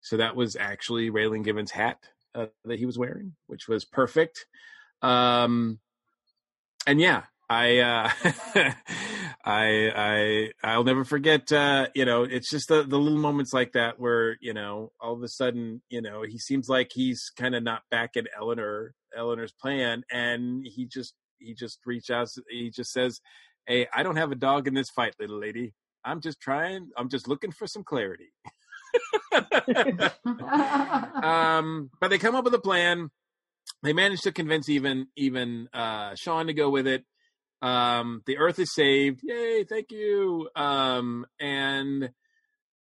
So that was actually Raylan Givens' hat uh, that he was wearing, which was perfect. Um, and yeah, I, uh, I, I, I'll never forget. Uh, you know, it's just the the little moments like that where you know, all of a sudden, you know, he seems like he's kind of not back in Eleanor, Eleanor's plan, and he just he just reach out. He just says, "Hey, I don't have a dog in this fight, little lady. I'm just trying. I'm just looking for some clarity." um, but they come up with a plan. they manage to convince even even uh, Shawn to go with it. Um, the Earth is saved. Yay! Thank you. Um, and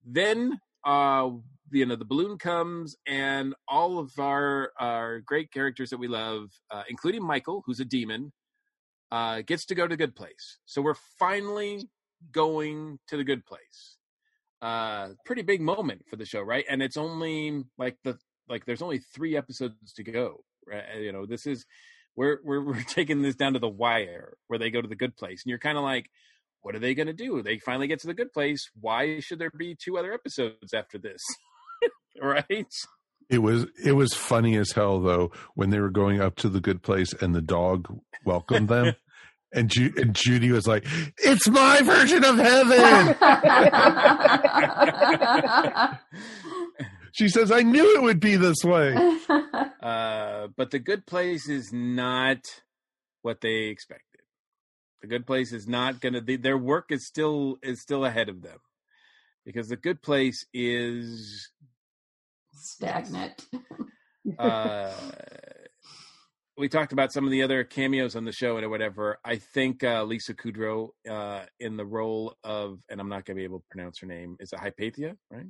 then uh, you know the balloon comes, and all of our our great characters that we love, uh, including Michael, who's a demon, uh, gets to go to the good place. So we're finally going to the good place. Uh, pretty big moment for the show, right? And it's only like the like there's only three episodes to go. Right? You know, this is we're we're we're taking this down to the wire where they go to the good place, and you're kind of like, what are they going to do? They finally get to the good place. Why should there be two other episodes after this? right? It was it was funny as hell though when they were going up to the good place and the dog welcomed them. And, Ju- and Judy was like, "It's my version of heaven." She says, "I knew it would be this way." Uh, but the good place is not what they expected. The good place is not going to. Their work is still is still ahead of them because the good place is stagnant. uh, we talked about some of the other cameos on the show and whatever. I think uh, Lisa Kudrow uh, in the role of, and I'm not going to be able to pronounce her name. Is it Hypatia, right?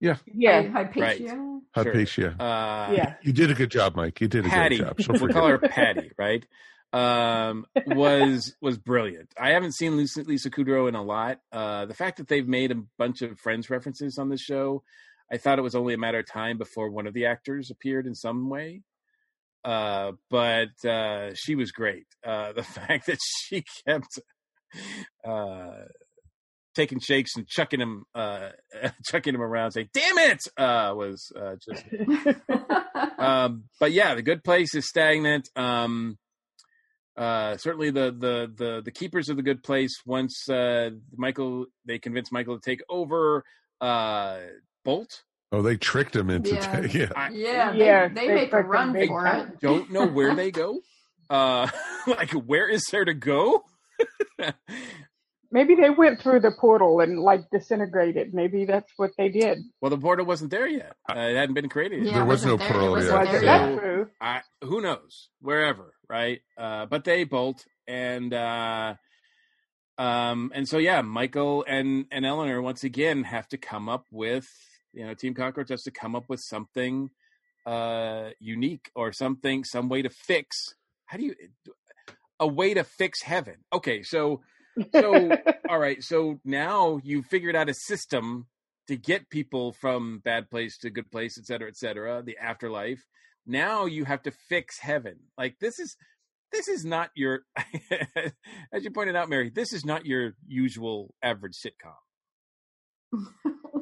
Yeah, Yeah. Hypatia. Hypatia. Uh, Yeah. You did a good job, Mike. You did a Patty, great job. She'll we'll call her. Patty, right? Um, was was brilliant. I haven't seen Lisa, Lisa Kudrow in a lot. Uh, the fact that they've made a bunch of Friends references on this show, I thought it was only a matter of time before one of the actors appeared in some way. Uh, but uh, she was great. Uh, the fact that she kept uh, taking shakes and chucking him, uh, chucking him around, saying "Damn it!" Uh, was uh, just um, but yeah, the good place is stagnant. Um, uh, certainly the, the the the keepers of the good place. Once uh, Michael, they convince Michael to take over. Uh, Bolt. Oh, they tricked him into Yeah. ta- yeah. I Yeah, Yeah, they, they they make a run for time. it. don't know where they go. Uh, like where is there to go? Maybe they went through the portal and like disintegrated. Maybe that's what they did. well, the portal wasn't there yet. Uh, it hadn't been created. Yeah, There was no wasn't there- it yet, Was there it? That's true. I, who knows wherever right uh but they bolt and uh um and so yeah michael and and eleanor once again have to come up with you know team cockroach has to come up with something uh unique or something some way to fix how do you a way to fix heaven okay so so all right so now you figured out a system to get people from bad place to good place et cetera et cetera the afterlife. Now you have to fix heaven. Like this is this is not your as you pointed out mary this is not your usual average sitcom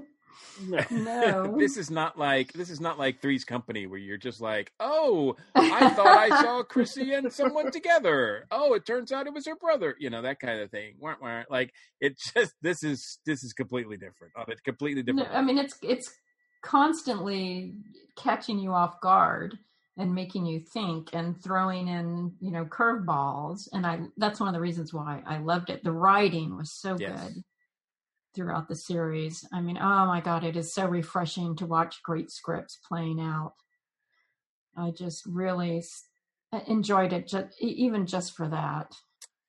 No. this is not like this is not like three's company where you're just like oh i thought i saw chrissy and someone together oh it turns out it was her brother you know that kind of thing Wah, wah. like it just this is this is completely different on a completely No, different I mean, it's it's constantly catching you off guard and making you think and throwing in, you know, curveballs. And I that's one of the reasons why I loved it. The writing was so Yes. good throughout the series. I mean, oh my god, it is so refreshing to watch great scripts playing out. I just really enjoyed it, just, even just for that.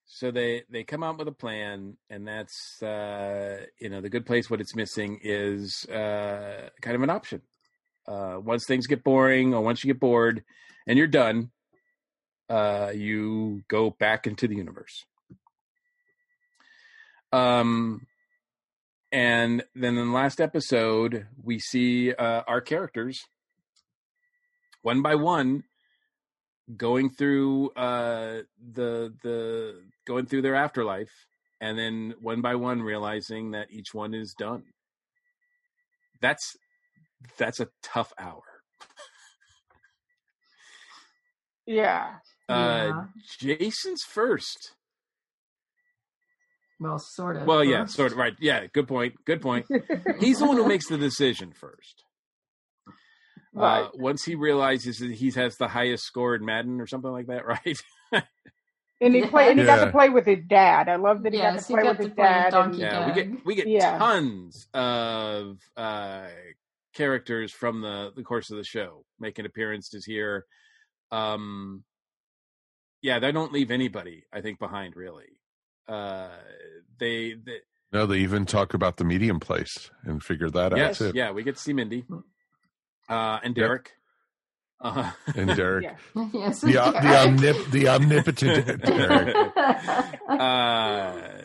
so they they come out with a plan and that's uh you know the good place what it's missing is uh kind of an option uh once things get boring or once you get bored and you're done uh you go back into the universe um and then in the last episode we see uh our characters one by one going through uh the the going through their afterlife and then one by one realizing that each one is done. That's that's a tough hour. Yeah. uh jason's first Well, sort of. well yeah first. sort of right yeah good point good point he's the one who makes the decision first Right. uh once he realizes that he has the highest score in madden or something like that right And he play and he got to play with his dad. I love that he got to play got with to his play dad. Donkey and, Yeah, we get we get Yeah. tons of uh, characters from the the course of the show making appearances here. um, yeah, they don't leave anybody, I think, behind really. Uh, they, they No, they even talk about the medium place and figure that yes, out too. yeah, we get to see Mindy uh, and Derek. Uh, And Derek, yes, the, uh, the, omnip- the omnipotent Derek. uh,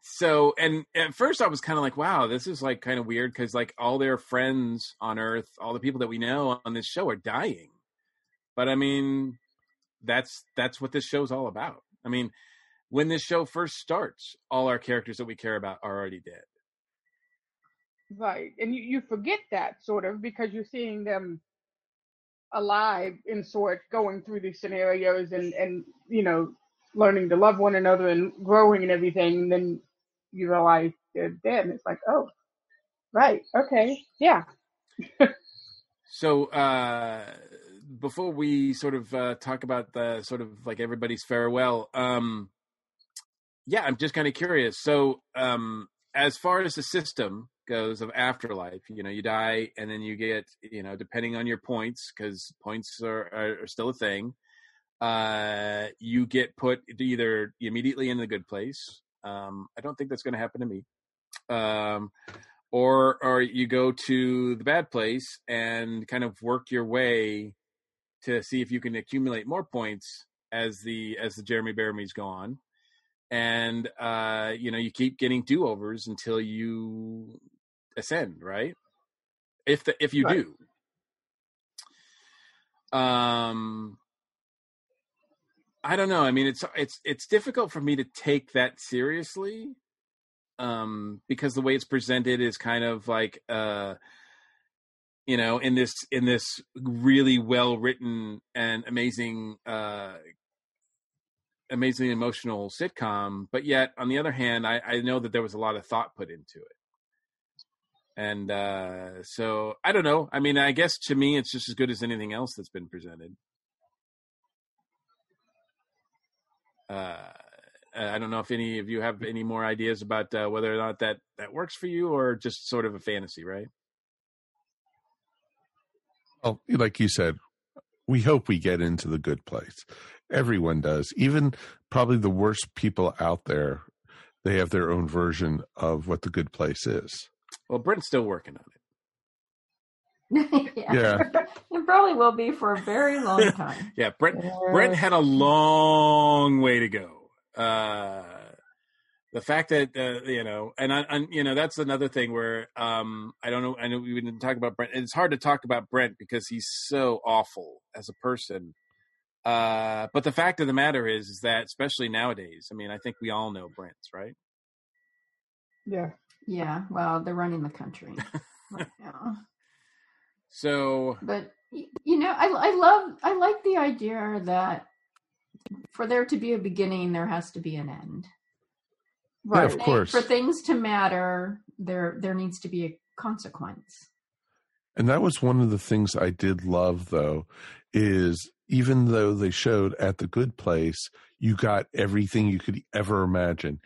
so and at first I was kind of like, wow, this is like kind of weird because like all their friends on Earth, all the people that we know on this show are dying. But I mean, that's that's what this show's all about. I mean, when this show first starts, all our characters that we care about are already dead. Right. And you, you forget that sort of because you're seeing them alive in sorts going through these scenarios and, and you know, learning to love one another and growing and everything. And then you realize they're dead. And it's like, oh, right. Okay. Yeah. So uh before we sort of uh talk about the sort of like everybody's farewell, um yeah, I'm just kind of curious. So um as far as the system goes of afterlife, you know, you die and then you get, you know, depending on your points cuz points are, are are still a thing. Uh you get put either immediately in the good place. Um I don't think that's going to happen to me. Um or or you go to the bad place and kind of work your way to see if you can accumulate more points as the as the Jeremy Bearimys go on, and uh, you know you keep getting do overs until you ascend, right? If the if you Right. do, um, I don't know. I mean, it's it's it's difficult for me to take that seriously um because the way it's presented is kind of like uh you know in this in this really well written and amazing uh amazingly emotional sitcom but yet on the other hand i i know that there was a lot of thought put into it and uh so i don't know i mean i guess to me it's just as good as anything else that's been presented uh I don't know if any of you have any more ideas about uh, whether or not that that works for you, or just sort of a fantasy, right? Well, like you said, we hope we get into the good place. Everyone does. Even probably the worst people out there, they have their own version of what the good place is. Well, Brent's still working on it. yeah. Yeah. it probably will be for a very long time. Yeah, Brent. Brent had a long way to go. Uh, the fact that uh, you know, and I, and you know, that's another thing where um, I don't know. I know we didn't talk about Brent. and It's hard to talk about Brent because he's so awful as a person. Uh, but the fact of the matter is, is that especially nowadays, I mean, I think we all know Brent's right. Yeah. Yeah, well, they're running the country right now. So, But you know, I I love I like the idea that for there to be a beginning, there has to be an end. Yeah, of course. For things to matter, there there needs to be a consequence. And that was one of the things I did love, though, is even though they showed at the good place, you got everything you could ever imagine,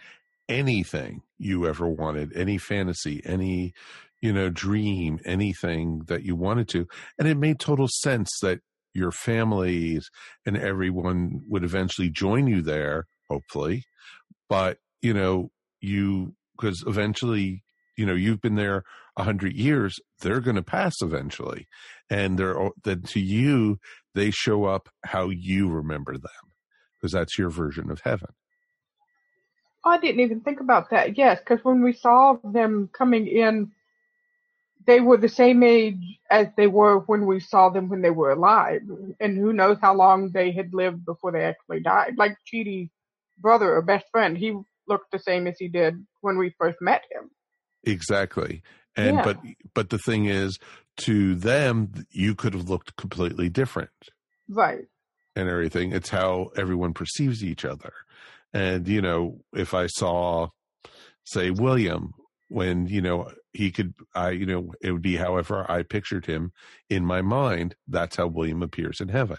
anything you ever wanted, any fantasy, any, you know, dream, anything that you wanted to. And it made total sense that your families and everyone would eventually join you there, hopefully. But, you know, you, because eventually, you know, you've been there a hundred years, they're going to pass eventually. And they're, that to you, they show up how you remember them because that's your version of heaven. I didn't even think about that. Yes, because when we saw them coming in, they were the same age as they were when we saw them when they were alive. And who knows how long they had lived before they actually died. Like Chidi's brother or best friend, he looked the same as he did when we first met him. Exactly. And, Yeah. but, but the thing is, to them, you could have looked completely different. Right. and everything. It's how everyone perceives each other. And, you know, if I saw, say, William, when, you know, he could, I, you know, it would be however I pictured him in my mind. That's how William appears in heaven.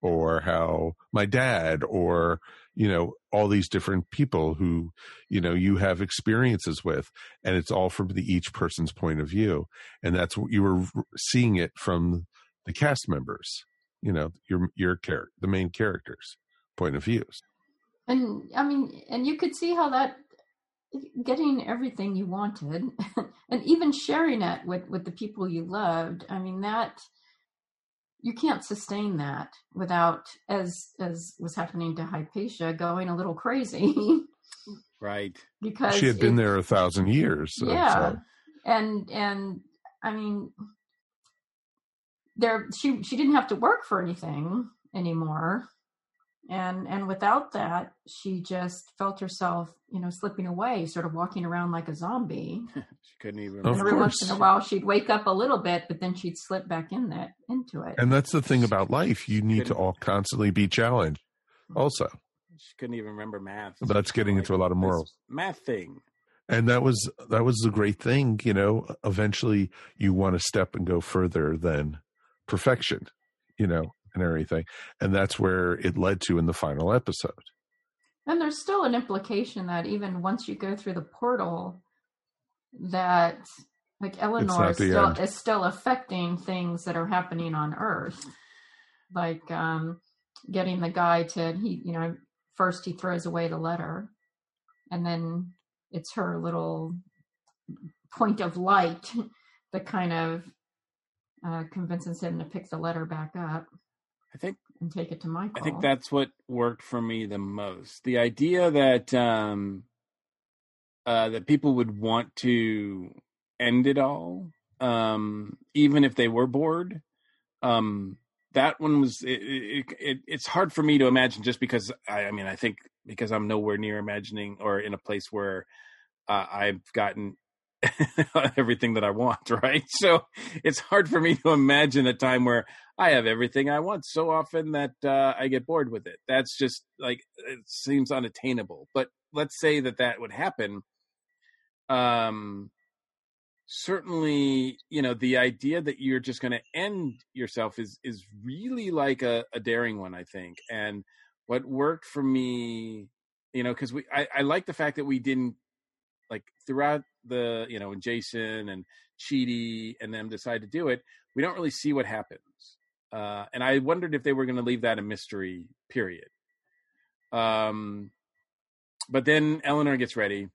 Or how my dad, or, you know, all these different people who, you know, you have experiences with. And it's all from the each person's point of view. And that's what you were seeing it from the cast members you know your your character the main character's point of views And I mean, and you could see how that getting everything you wanted and even sharing it with with the people you loved. I mean, that you can't sustain that without as as was happening to Hypatia going a little crazy. Right. because she had been it- there a thousand years so, yeah. so- and and i mean there she she didn't have to work for anything anymore and and without that she just felt herself you know slipping away sort of walking around like a zombie. She couldn't even. Of and every once in a while she'd wake up a little bit but then she'd slip back in that into it. And that's the thing about life. You need to all constantly be challenged mm-hmm. also. She couldn't even remember math. that's getting into a lot of morals. Math thing. and that was that was the great thing you know. Eventually you want to step and go further than perfection you know and everything and that's where it led to in the final episode. And there's still an implication that even once you go through the portal, that like Eleanor is still is still affecting things that are happening on Earth, like um, getting the guy to he you know first he throws away the letter, and then it's her little point of light that kind of uh, convinces him to pick the letter back up. I think and take it to Michael. I think that's what worked for me the most. The idea that um uh that people would want to end it all um even if they were bored um that one was it, it, it it's hard for me to imagine just because I, I mean I think because I'm nowhere near imagining or in a place where uh, I've gotten everything that I want, right? So it's hard for me to imagine a time where I have everything I want so often that uh, I get bored with it. That's just like it seems unattainable. But let's say that that would happen. Um, certainly, you know, the idea that you're just going to end yourself is is really like a, a daring one, I think. And what worked for me, you know, because we I, I like the fact that we didn't like throughout the you know and Jason and Chidi and them decide to do it, we don't really see what happens. Uh, and I wondered if they were going to leave that a mystery. Period. Um, but then Eleanor gets ready,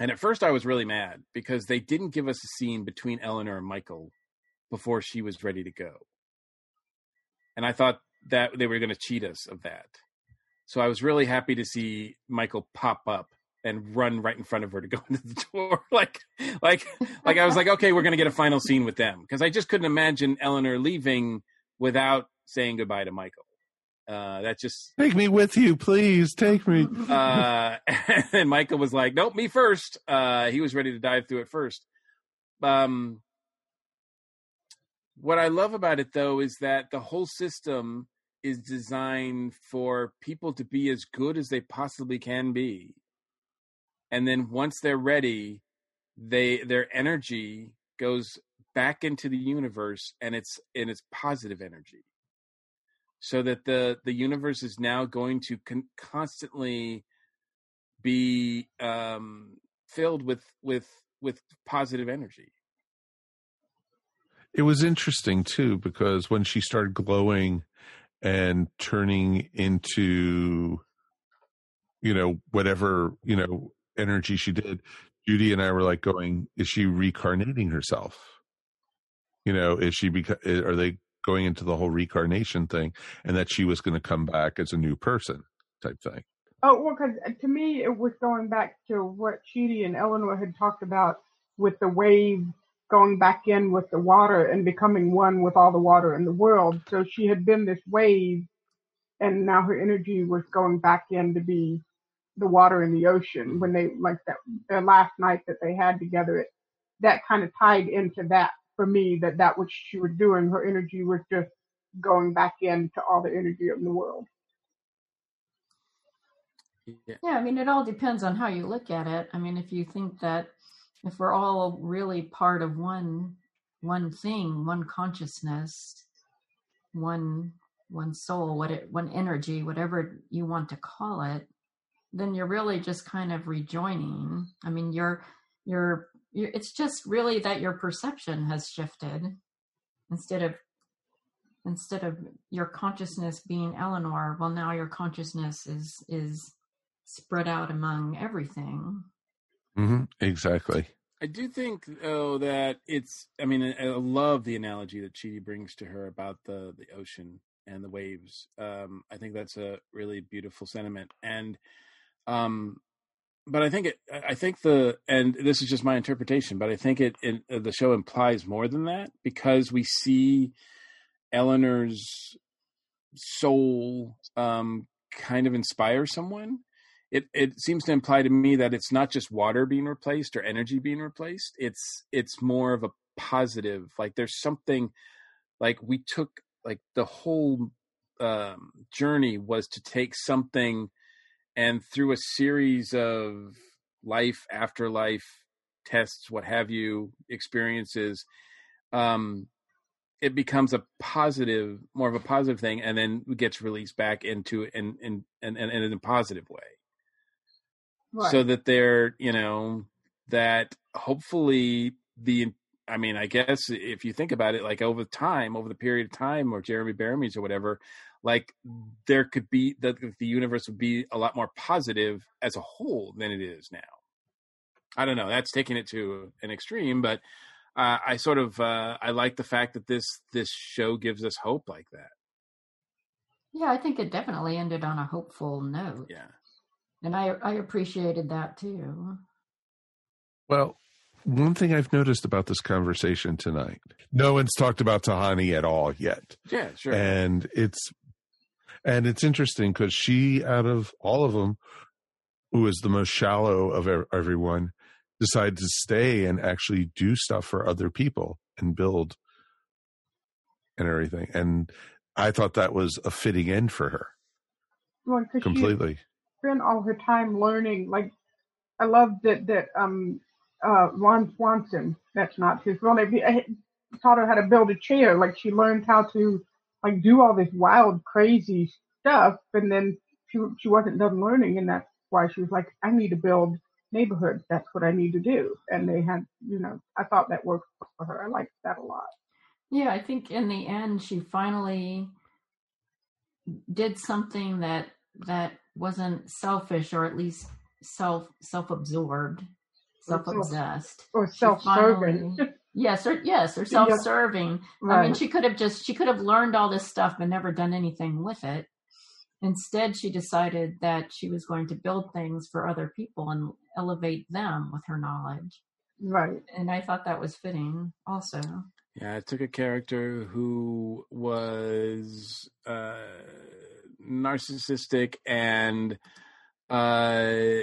and at first I was really mad because they didn't give us a scene between Eleanor and Michael before she was ready to go, and I thought that they were going to cheat us of that. So I was really happy to see Michael pop up and run right in front of her to go into the door. like, like, like I was like, okay, we're going to get a final scene with them because I just couldn't imagine Eleanor leaving without saying goodbye to Michael. Uh, that just, take me with you please take me uh, and Michael was like, nope, me first. Uh, he was ready to dive through it first. Um, what I love about it though is that the whole system is designed for people to be as good as they possibly can be and then once they're ready they their energy goes back into the universe and it's and it's positive energy. So that the the universe is now going to con- constantly be um filled with with with positive energy. It was interesting too because when she started glowing and turning into you know whatever you know energy she did judy and i were like going is she reincarnating herself you know is she because are they going into the whole reincarnation thing and that she was going to come back as a new person type thing Oh, well, because uh, to me, it was going back to what Chidi and Eleanor had talked about with the wave going back in with the water and becoming one with all the water in the world. So she had been this wave, and now her energy was going back in to be the water in the ocean. Mm-hmm. When they, like that, their last night that they had together, it, that kind of tied into that for me, that that what she was doing, her energy was just going back into all the energy in the world. yeah. Yeah, I mean, it all depends on how you look at it. I mean, if you think that if we're all really part of one one thing, one consciousness, one one soul, what it one energy, whatever you want to call it, then you're really just kind of rejoining. I mean, you're you're, you're it's just really that your perception has shifted instead of instead of your consciousness being Eleanor, well, now your consciousness is is spread out among everything. hmm Exactly. I do think though that it's. I mean, I I love the analogy that Chidi brings to her about the the ocean and the waves. Um, I think that's a really beautiful sentiment, and um, but I think it. I think the and this is just my interpretation, but I think it, it the show implies more than that because we see Eleanor's soul um, kind of inspire someone. It it seems to imply to me that it's not just water being replaced or energy being replaced. It's it's more of a positive. Like there's something like we took like the whole um, journey was to take something and through a series of life after life tests, what have you, experiences, um, it becomes a positive, more of a positive thing, and then gets released back into in in in, in, in a positive way Right. so that they're you know that hopefully the i mean i guess if you think about it like over time over the period of time or jeremy Bearimy or whatever like there could be that the universe would be a lot more positive as a whole than it is now i don't know that's taking it to an extreme but uh, i sort of uh, i like the fact that this this show gives us hope like that Yeah, I think it definitely ended on a hopeful note. Yeah. And I I appreciated that too. Well, one thing I've noticed about this conversation tonight, no one's talked about Tahani at all yet. yeah sure And it's and it's interesting because she, out of all of them, who is the most shallow of everyone, decided to stay and actually do stuff for other people and build and everything. And I thought that was a fitting end for her Well, 'cause she completely. spent all her time learning. Like, I love that that um uh Ron Swanson. That's not his real name. He uh, taught her how to build a chair. Like she learned how to like do all this wild, crazy stuff, and then she she wasn't done learning, and that's why she was like, I need to build neighborhoods. That's what I need to do. And they had, you know, I thought that worked for her. I liked that a lot. Yeah, I think in the end she finally did something that that wasn't selfish or at least self self absorbed, Or self obsessed. or self-serving. Yes, or yes, or self serving. I mean she could have just she could have learned all this stuff but never done anything with it. Instead she decided that she was going to build things for other people and elevate them with her knowledge. Right. And I thought that was fitting also. Yeah, I took a character who was uh, narcissistic and uh,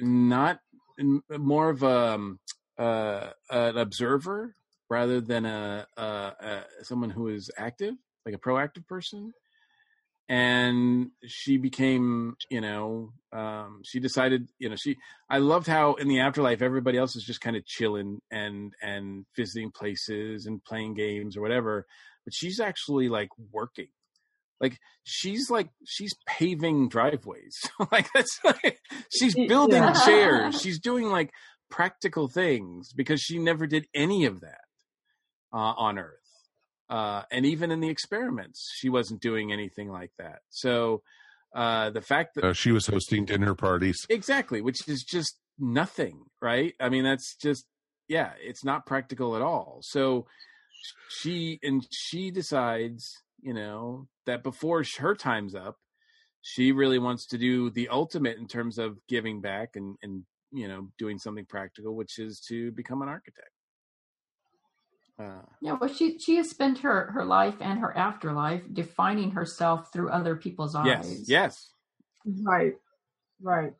not m- more of a um, uh, an observer rather than a, a, a someone who is active, like a proactive person. And she became, you know, um, she decided, you know, she. I loved how in the afterlife everybody else is just kind of chilling and and visiting places and playing games or whatever, but she's actually like working like she's like she's paving driveways. Like that's like she's building Yeah. chairs. She's doing like practical things because she never did any of that uh, on earth. Uh, and even in the experiments she wasn't doing anything like that. So uh, the fact that Uh, she was hosting dinner parties. exactly which is just nothing right? I mean that's just yeah it's not practical at all. So she and she decides you know that before her time's up she really wants to do the ultimate in terms of giving back and and you know doing something practical which is to become an architect uh, Yeah, well, she she has spent her her life and her afterlife defining herself through other people's eyes. yes eyes. yes Right. Right.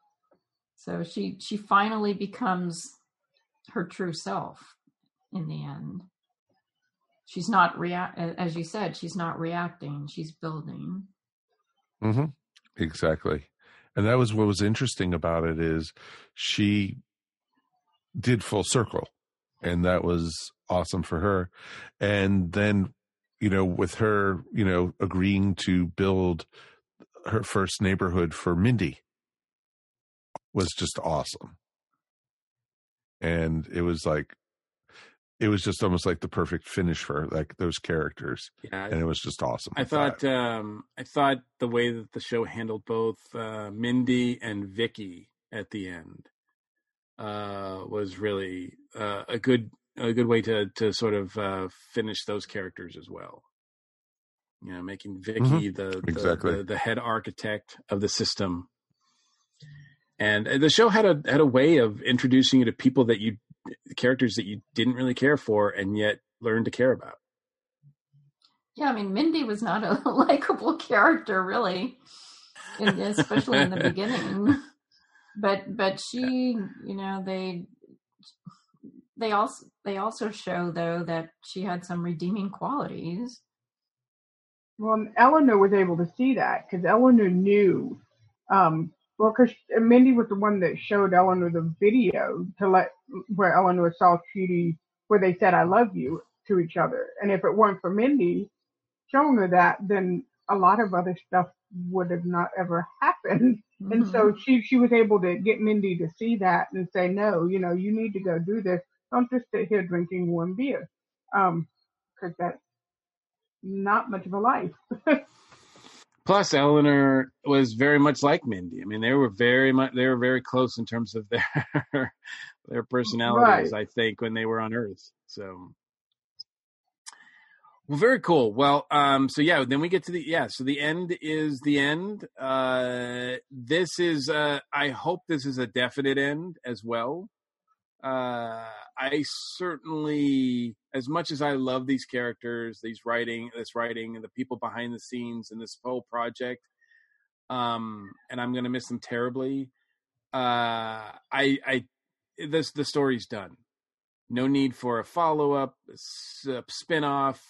So she she finally becomes her true self in the end. She's not react as you said. She's not reacting. She's building. mm-hmm. Exactly. And that was what was interesting about it is she did full circle and that was awesome for her. And then, you know, with her, you know, agreeing to build her first neighborhood for Mindy was just awesome. And it was like, it was just almost like the perfect finish for like those characters. Yeah, and it was just awesome. I thought um, I thought the way that the show handled both uh, Mindy and Vicky at the end uh, was really uh, a good a good way to to sort of uh, finish those characters as well. You know, making Vicky Mhm. the, the, Exactly. the the head architect of the system, and uh, the show had a had a way of introducing you to people that you characters that you didn't really care for, and yet learn to care about. Yeah, I mean, Mindy was not a likable character, really, in, especially in the beginning. But but she, you know, they they also they also show though that she had some redeeming qualities. Well, Eleanor was able to see that because Eleanor knew. Um, well, because Mindy was the one that showed Eleanor the video to let where Eleanor saw Chidi, where they said "I love you" to each other. And if it weren't for Mindy showing her that, then a lot of other stuff would have not ever happened. And so she she was able to get Mindy to see that and say, "No, you know, you need to go do this. Don't just sit here drinking warm beer." Um, because that's not much of a life. Plus, Eleanor was very much like Mindy. I mean, they were very much they were very close in terms of their their personalities. Right. I think when they were on Earth. So, well, very cool. Well, um, so yeah, then we get to the yeah. So the end is the end. Uh, this is uh, I hope this is a definite end as well. Uh, I certainly, as much as I love these characters, these writing, this writing, and the people behind the scenes, and this whole project, um, and I'm going to miss them terribly. Uh, I, I, this the story's done. No need for a follow up, spin off.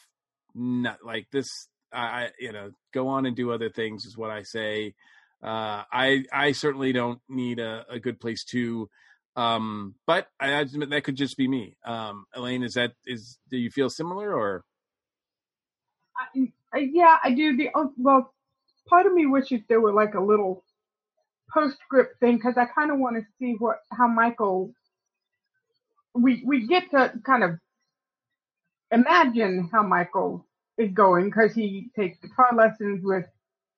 Not like this. I, I, you know, go on and do other things is what I say. Uh, I, I certainly don't need a, a good place to. Um, but I that could just be me. Um, Elaine, is that is do you feel similar or? I- yeah, I do. The oh, well, part of me wishes there were like a little postscript thing because I kind of want to see what how Michael. We we get to kind of imagine how Michael is going because he takes guitar lessons with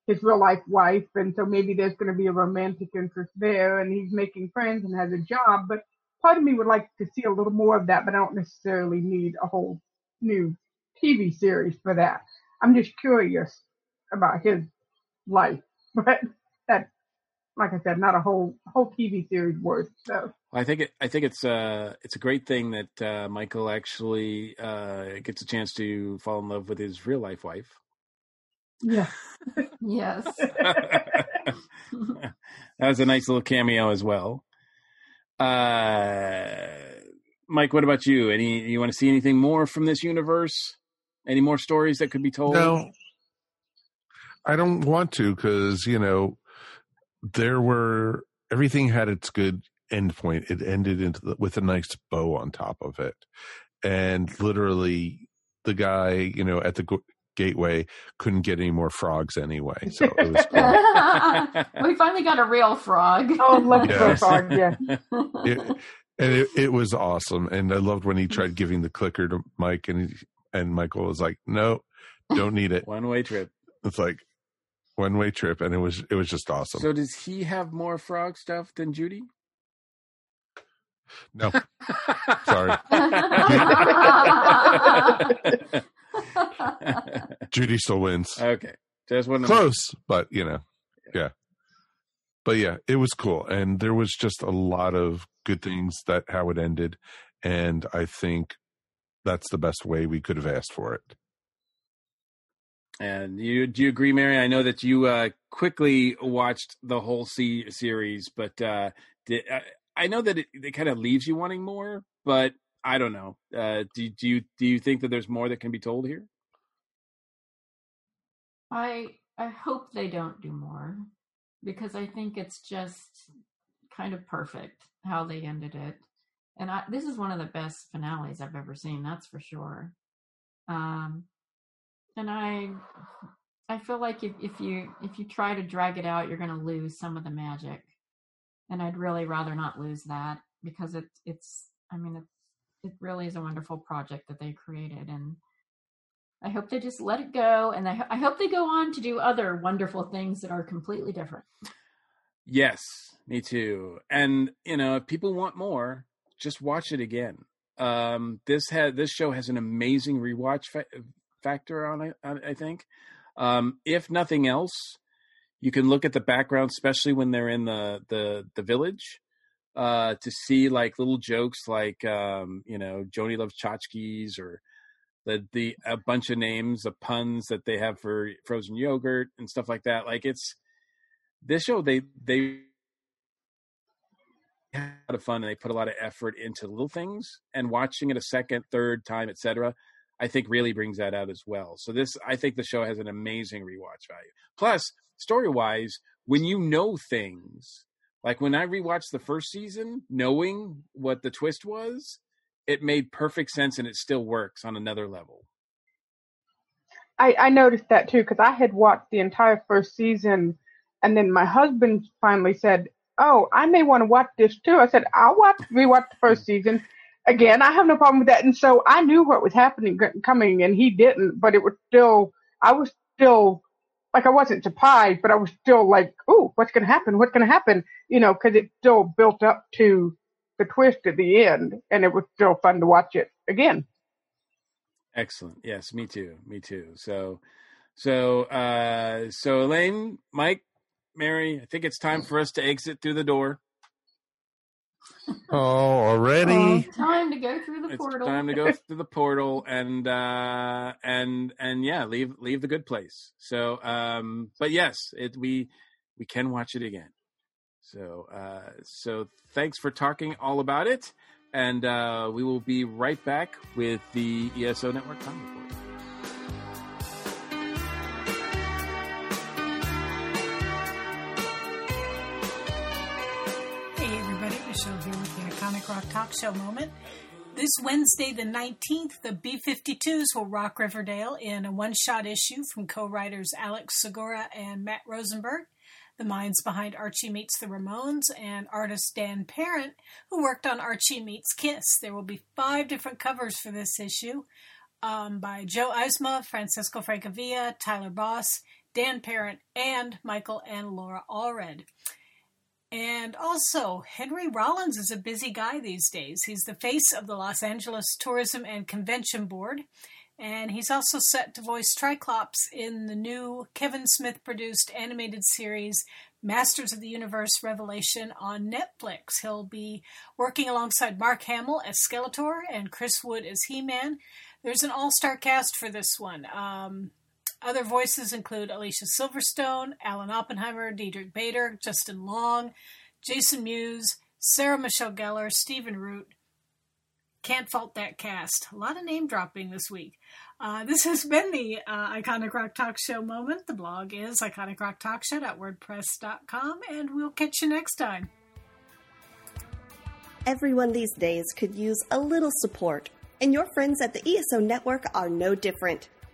his real life wife, and so maybe there's going to be a romantic interest there, and he's making friends and has a job. But part of me would like to see a little more of that, but I don't necessarily need a whole new TV series for that. I'm just curious about his life, but that, like I said, not a whole whole TV series worth. So I think it, I think it's uh it's a great thing that uh, Michael actually uh, gets a chance to fall in love with his real life wife. yeah, Yes. that was a nice little cameo as well. Uh, Mike, what about you? Any you want to see anything more from this universe? Any more stories that could be told? No, I don't want to because you know there were everything had its good end point. It ended into the, with a nice bow on top of it, and literally the guy you know at the gateway couldn't get any more frogs anyway. So it was cool. we finally got a real frog. Oh, love Yes. frog, yeah. it, and it, it was awesome. And I loved when he tried giving the clicker to Mike, and he, and Michael was like, "No, don't need it. One way trip." It's like one way trip, and it was it was just awesome. So does he have more frog stuff than Judy? no, sorry, Judy still wins. Okay, just one Close, but you know, yeah. But yeah, it was cool, and there was just a lot of good things that how it ended, and I think that's the best way we could have asked for it. And you do you agree, Mary? I know that you uh, quickly watched the whole C- series, but uh, did, uh, I know that it, it kind of leaves you wanting more. But I don't know. Uh, do do you do you think that there's more that can be told here? I I hope they don't do more because I think it's just kind of perfect how they ended it. And I this is one of the best finales I've ever seen, that's for sure. Um and I I feel like if, if you if you try to drag it out, you're gonna lose some of the magic. And I'd really rather not lose that because it it's I mean it's it really is a wonderful project that they created, and I hope they just let it go, and I, I hope they go on to do other wonderful things that are completely different. Yes, me too. And you know, if people want more, just watch it again. Um, this had this show has an amazing rewatch fa- factor on it. I, think, um, if nothing else, you can look at the background, especially when they're in the the the village, uh, to see like little jokes like um, you know Joni loves tchotchkes or the the a bunch of names, the puns that they have for frozen yogurt and stuff like that. Like it's this show they they had a lot of fun and they put a lot of effort into little things and watching it a second, third time, etc. I think really brings that out as well. So this I think the show has an amazing rewatch value. Plus, story wise, when you know things, like when I rewatched the first season, knowing what the twist was, it made perfect sense and it still works on another level. I, I noticed that too because I had watched the entire first season, and then my husband finally said, "Oh, I may want to watch this too." I said, "I'll watch rewatch the first season." Again, I have no problem with that, and so I knew what was happening coming, and he didn't. But it was still, I was still like I wasn't surprised, but I was still like, "Ooh, what's going to happen? What's going to happen?" You know, because it still built up to the twist at the end, and it was still fun to watch it again. Excellent. Yes, me too. Me too. So, so, uh, so Elaine, Mike, Mary, I think it's time for us to exit through the door. Oh, already? Oh, time to go through the It's portal. time to go through the portal and uh and and yeah, leave leave the good place. So um but yes, it we we can watch it again. So uh so thanks for talking all about it and uh we will be right back with the ESO Network Time Report. Rock Talk Show moment. This Wednesday, the 19th, the B 52s will rock Riverdale in a one shot issue from co writers Alex Segura and Matt Rosenberg, the minds behind Archie Meets the Ramones, and artist Dan Parent, who worked on Archie Meets Kiss. There will be five different covers for this issue um, by Joe Eisma, Francisco Francavilla, Tyler Boss, Dan Parent, and Michael and Laura Allred. And also, Henry Rollins is a busy guy these days. He's the face of the Los Angeles Tourism and Convention Board, and he's also set to voice Triclops in the new Kevin Smith produced animated series Masters of the Universe Revelation on Netflix. He'll be working alongside Mark Hamill as Skeletor and Chris Wood as He Man. There's an all star cast for this one. Um, other voices include Alicia Silverstone, Alan Oppenheimer, Diedrich Bader, Justin Long, Jason Mewes, Sarah Michelle Gellar, Stephen Root. Can't fault that cast. A lot of name dropping this week. Uh, this has been the uh, Iconic Rock Talk Show moment. The blog is iconicrocktalkshow.wordpress.com, and we'll catch you next time. Everyone these days could use a little support, and your friends at the ESO Network are no different.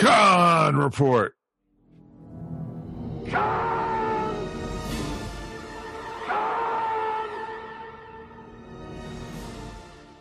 Khan Report. Khan!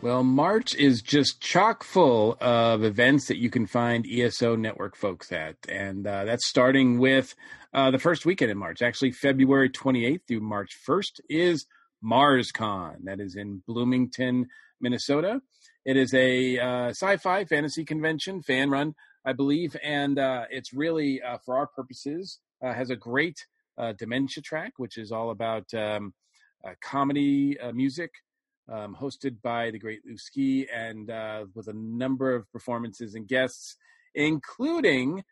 Well, March is just chock full of events that you can find ESO Network folks at. And uh, that's starting with uh, the first weekend in March. Actually, February 28th through March 1st is MarsCon. That is in Bloomington, Minnesota. It is a uh, sci fi fantasy convention, fan run, I believe. And uh, it's really, uh, for our purposes, uh, has a great dementia track, which is all about um, comedy music um, hosted by the great Luke Ski and uh, with a number of performances and guests, including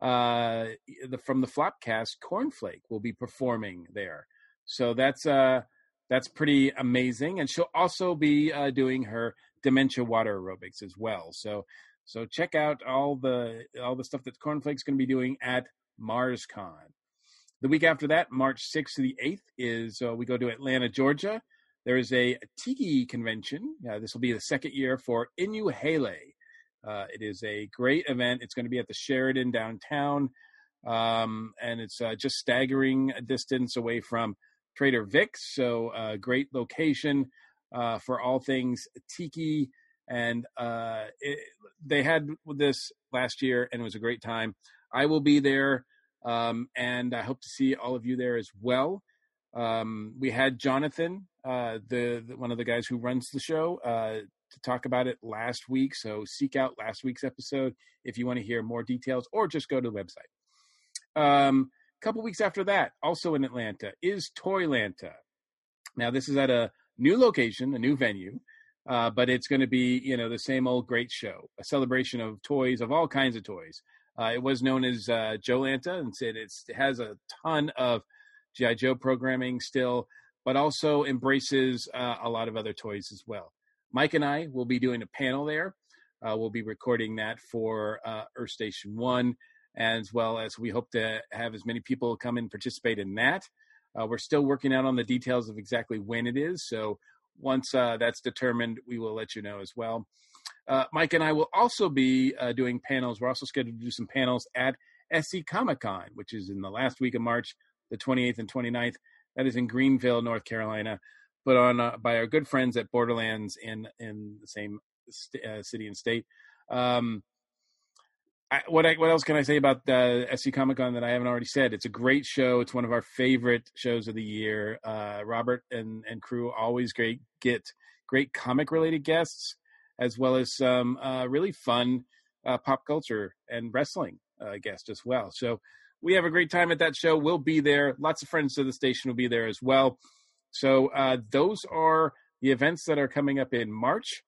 uh, the from the Flopcast, Cornflake will be performing there. So that's uh, that's pretty amazing, and she'll also be uh, doing her dementia water aerobics as well. So so check out all the all the stuff that Cornflake's going to be doing at MarsCon. The week after that, March 6th to the 8th, is uh, we go to Atlanta, Georgia. There is a Tiki convention. Uh, this will be the second year for Inu Hele. Uh, it is a great event. It's going to be at the Sheraton downtown, um, and it's uh, just staggering distance away from Trader Vic's. So, uh, great location uh, for all things Tiki. And uh, it, they had this last year, and it was a great time. I will be there, um, and I hope to see all of you there as well. Um, we had Jonathan, uh, the, the, one of the guys who runs the show, uh, to talk about it last week. So seek out last week's episode if you want to hear more details, or just go to the website. Um, a couple weeks after that, also in Atlanta, is Toylanta. Now this is at a new location, a new venue. Uh, but it's going to be, you know, the same old great show, a celebration of toys, of all kinds of toys. Uh, it was known as uh, Joe Lanta, and it, it has a ton of GI Joe programming still, but also embraces uh, a lot of other toys as well. Mike and I will be doing a panel there. Uh, we'll be recording that for uh, Earth Station One, as well as we hope to have as many people come and participate in that. We're still working out on the details of exactly when it is, so once uh, that's determined, we will let you know as well. Uh, Mike and I will also be uh, doing panels. We're also scheduled to do some panels at SC Comic Con, which is in the last week of March, the 28th and 29th. That is in Greenville, North Carolina, put on uh, by our good friends at Borderlands in in the same st- uh, city and state. Um, I, what I, what else can I say about the SC Comic Con that I haven't already said? It's a great show. It's one of our favorite shows of the year. Uh, Robert and and crew always great get great comic related guests as well as some uh, really fun uh, pop culture and wrestling uh, guests as well. So we have a great time at that show. We'll be there. Lots of friends to the station will be there as well. So uh, those are the events that are coming up in March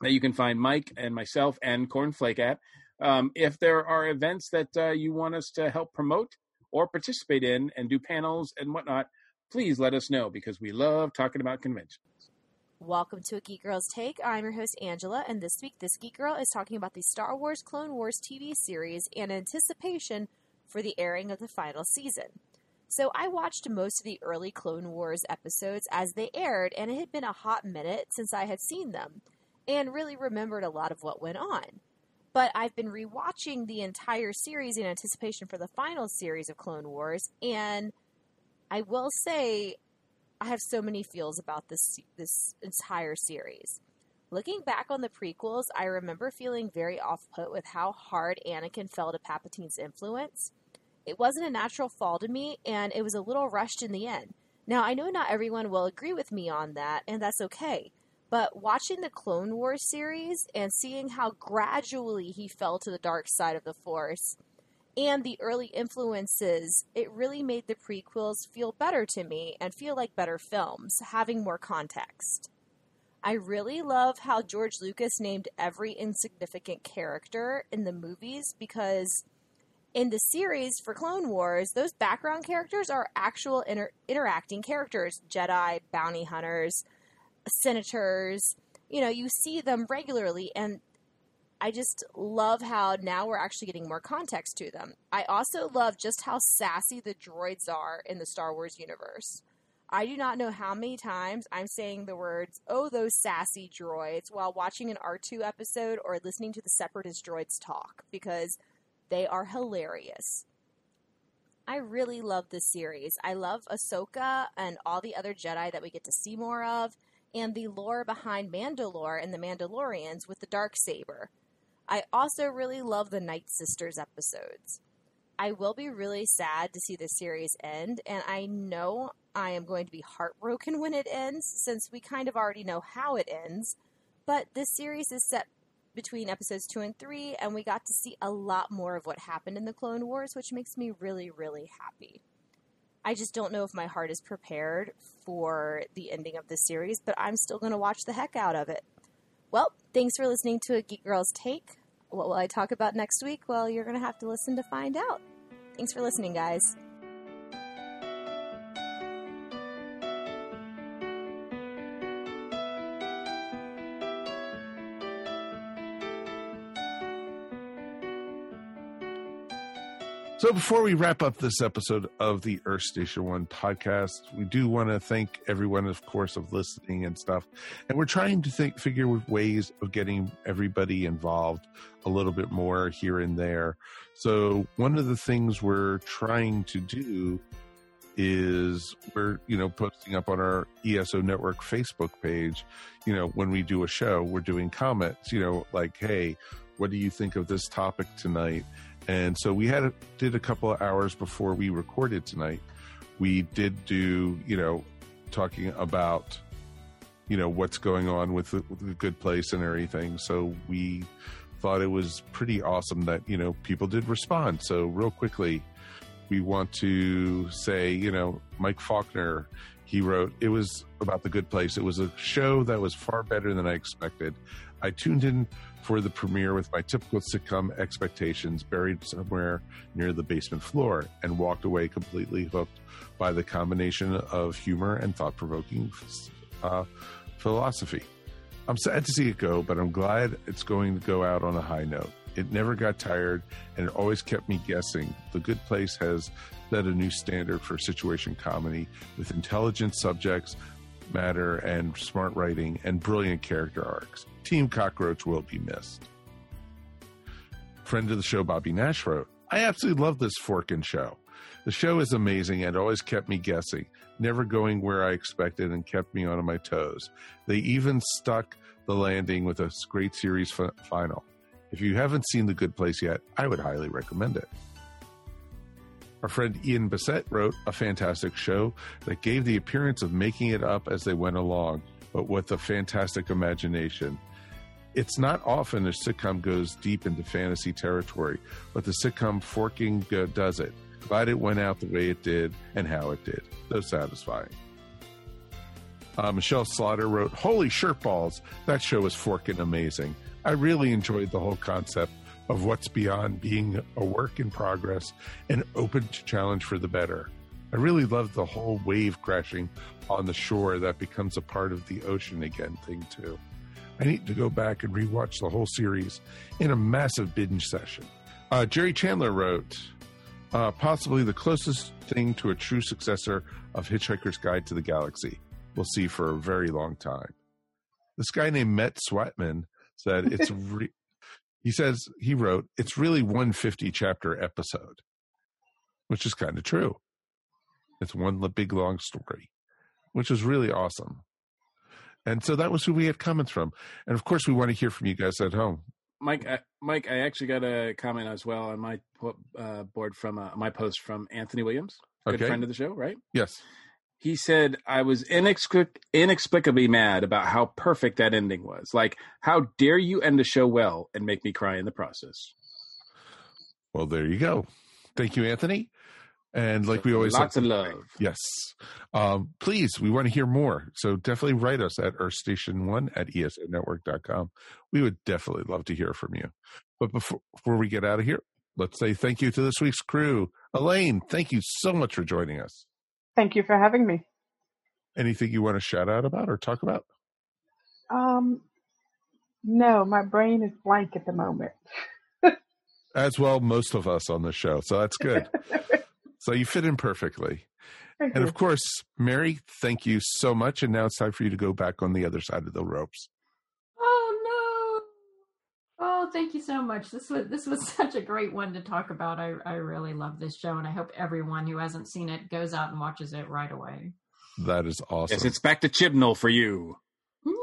that you can find Mike and myself and Cornflake at. Um, if there are events that uh, you want us to help promote or participate in and do panels and whatnot, please let us know because we love talking about conventions. Welcome to a Geek Girl's Take. I'm your host, Angela, and this week, this Geek Girl is talking about the Star Wars Clone Wars TV series and anticipation for the airing of the final season. So, I watched most of the early Clone Wars episodes as they aired, and it had been a hot minute since I had seen them and really remembered a lot of what went on. But I've been rewatching the entire series in anticipation for the final series of Clone Wars, and I will say I have so many feels about this this entire series. Looking back on the prequels, I remember feeling very off put with how hard Anakin fell to Palpatine's influence. It wasn't a natural fall to me, and it was a little rushed in the end. Now, I know not everyone will agree with me on that, and that's okay. But watching the Clone Wars series and seeing how gradually he fell to the dark side of the Force and the early influences, it really made the prequels feel better to me and feel like better films, having more context. I really love how George Lucas named every insignificant character in the movies because in the series for Clone Wars, those background characters are actual inter- interacting characters Jedi, bounty hunters, senators. You know, you see them regularly, and I just love how now we're actually getting more context to them. I also love just how sassy the droids are in the Star Wars universe. I do not know how many times I'm saying the words, oh, those sassy droids, while watching an R2 episode or listening to the Separatist droids talk, because they are hilarious. I really love this series. I love Ahsoka and all the other Jedi that we get to see more of, and the lore behind Mandalore and the Mandalorians with the dark saber. I also really love the Night Sisters episodes. I will be really sad to see the series end, and I know I am going to be heartbroken when it ends, since we kind of already know how it ends. But this series is set between episodes 2 and 3, and we got to see a lot more of what happened in the Clone Wars, which makes me really, really happy. I just don't know if my heart is prepared for the ending of the series, but I'm still going to watch the heck out of it. Well, thanks for listening to a Geek Girls Take. What will I talk about next week? Well, you're going to have to listen to find out. Thanks for listening, guys. So before we wrap up this episode of the Earth Station One podcast, we do want to thank everyone, of course, of listening and stuff. And we're trying to think, figure ways of getting everybody involved a little bit more here and there. So one of the things we're trying to do is we're you know posting up on our ESO network Facebook page, you know, when we do a show, we're doing comments, you know, like, hey, what do you think of this topic tonight? And so we had a, did a couple of hours before we recorded tonight. We did do, you know, talking about, you know, what's going on with the, with the good place and everything. So we thought it was pretty awesome that, you know, people did respond. So real quickly, we want to say, you know, Mike Faulkner, he wrote, it was about the good place. It was a show that was far better than I expected. I tuned in for the premiere with my typical sitcom expectations buried somewhere near the basement floor and walked away completely hooked by the combination of humor and thought provoking uh, philosophy. I'm sad to see it go, but I'm glad it's going to go out on a high note. It never got tired and it always kept me guessing. The Good Place has set a new standard for situation comedy with intelligent subjects, matter, and smart writing and brilliant character arcs. Team Cockroach will be missed. Friend of the show, Bobby Nash wrote, I absolutely love this Forkin show. The show is amazing and always kept me guessing, never going where I expected and kept me on my toes. They even stuck the landing with a great series final. If you haven't seen The Good Place yet, I would highly recommend it. Our friend Ian Bissett wrote a fantastic show that gave the appearance of making it up as they went along, but with a fantastic imagination. It's not often a sitcom goes deep into fantasy territory, but the sitcom Forking does it. Glad it went out the way it did and how it did. So satisfying. Uh, Michelle Slaughter wrote, Holy shirt balls! That show was forking amazing. I really enjoyed the whole concept of what's beyond being a work in progress and open to challenge for the better. I really loved the whole wave crashing on the shore that becomes a part of the ocean again thing, too. I need to go back and rewatch the whole series in a massive binge session. Uh, Jerry Chandler wrote, uh, possibly the closest thing to a true successor of Hitchhiker's Guide to the Galaxy. We'll see for a very long time. This guy named Matt Sweatman said it's. Re- he says he wrote it's really 150 chapter episode, which is kind of true. It's one big long story, which is really awesome. And so that was who we had comments from. And of course, we want to hear from you guys at home. Mike, I, Mike, I actually got a comment as well on my uh, board from uh, my post from Anthony Williams, good Okay. friend of the show, right? Yes. He said, I was inexplic- inexplicably mad about how perfect that ending was. Like, how dare you end the show well and make me cry in the process? Well, there you go. Thank you, Anthony. And like we always Lots say- of love. Yes. Um, please, we want to hear more. So definitely write us at earthstation1 at E esonetwork.com. We would definitely love to hear from you. But before, before we get out of here, let's say thank you to this week's crew. Elaine, thank you so much for joining us. Thank you for having me. Anything you want to shout out about or talk about? Um, no, my brain is blank at the moment. As well, most of us on the show. So that's good. so you fit in perfectly. Thank and you. of course, Mary, thank you so much. And now it's time for you to go back on the other side of the ropes. Oh! Thank you so much. This was this was such a great one to talk about. I I really love this show, and I hope everyone who hasn't seen it goes out and watches it right away. That is awesome. Yes, it's back to Chibnall for you. No,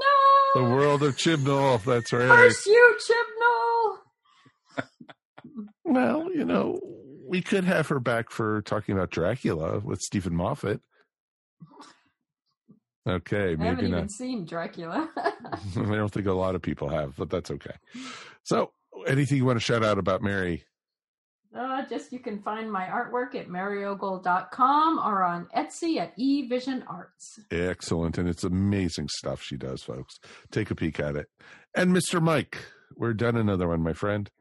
the world of Chibnall. That's right. curse you, Chibnall! Well, you know, we could have her back for talking about Dracula with Steven Moffat. Okay, I haven't maybe even not. seen Dracula. I don't think a lot of people have, but that's okay. So, anything you want to shout out about Mary? Uh, just you can find my artwork at maryogle.com or on Etsy at eVision Arts. Excellent. And it's amazing stuff she does, folks. Take a peek at it. And Mr. Mike, we're done another one, my friend.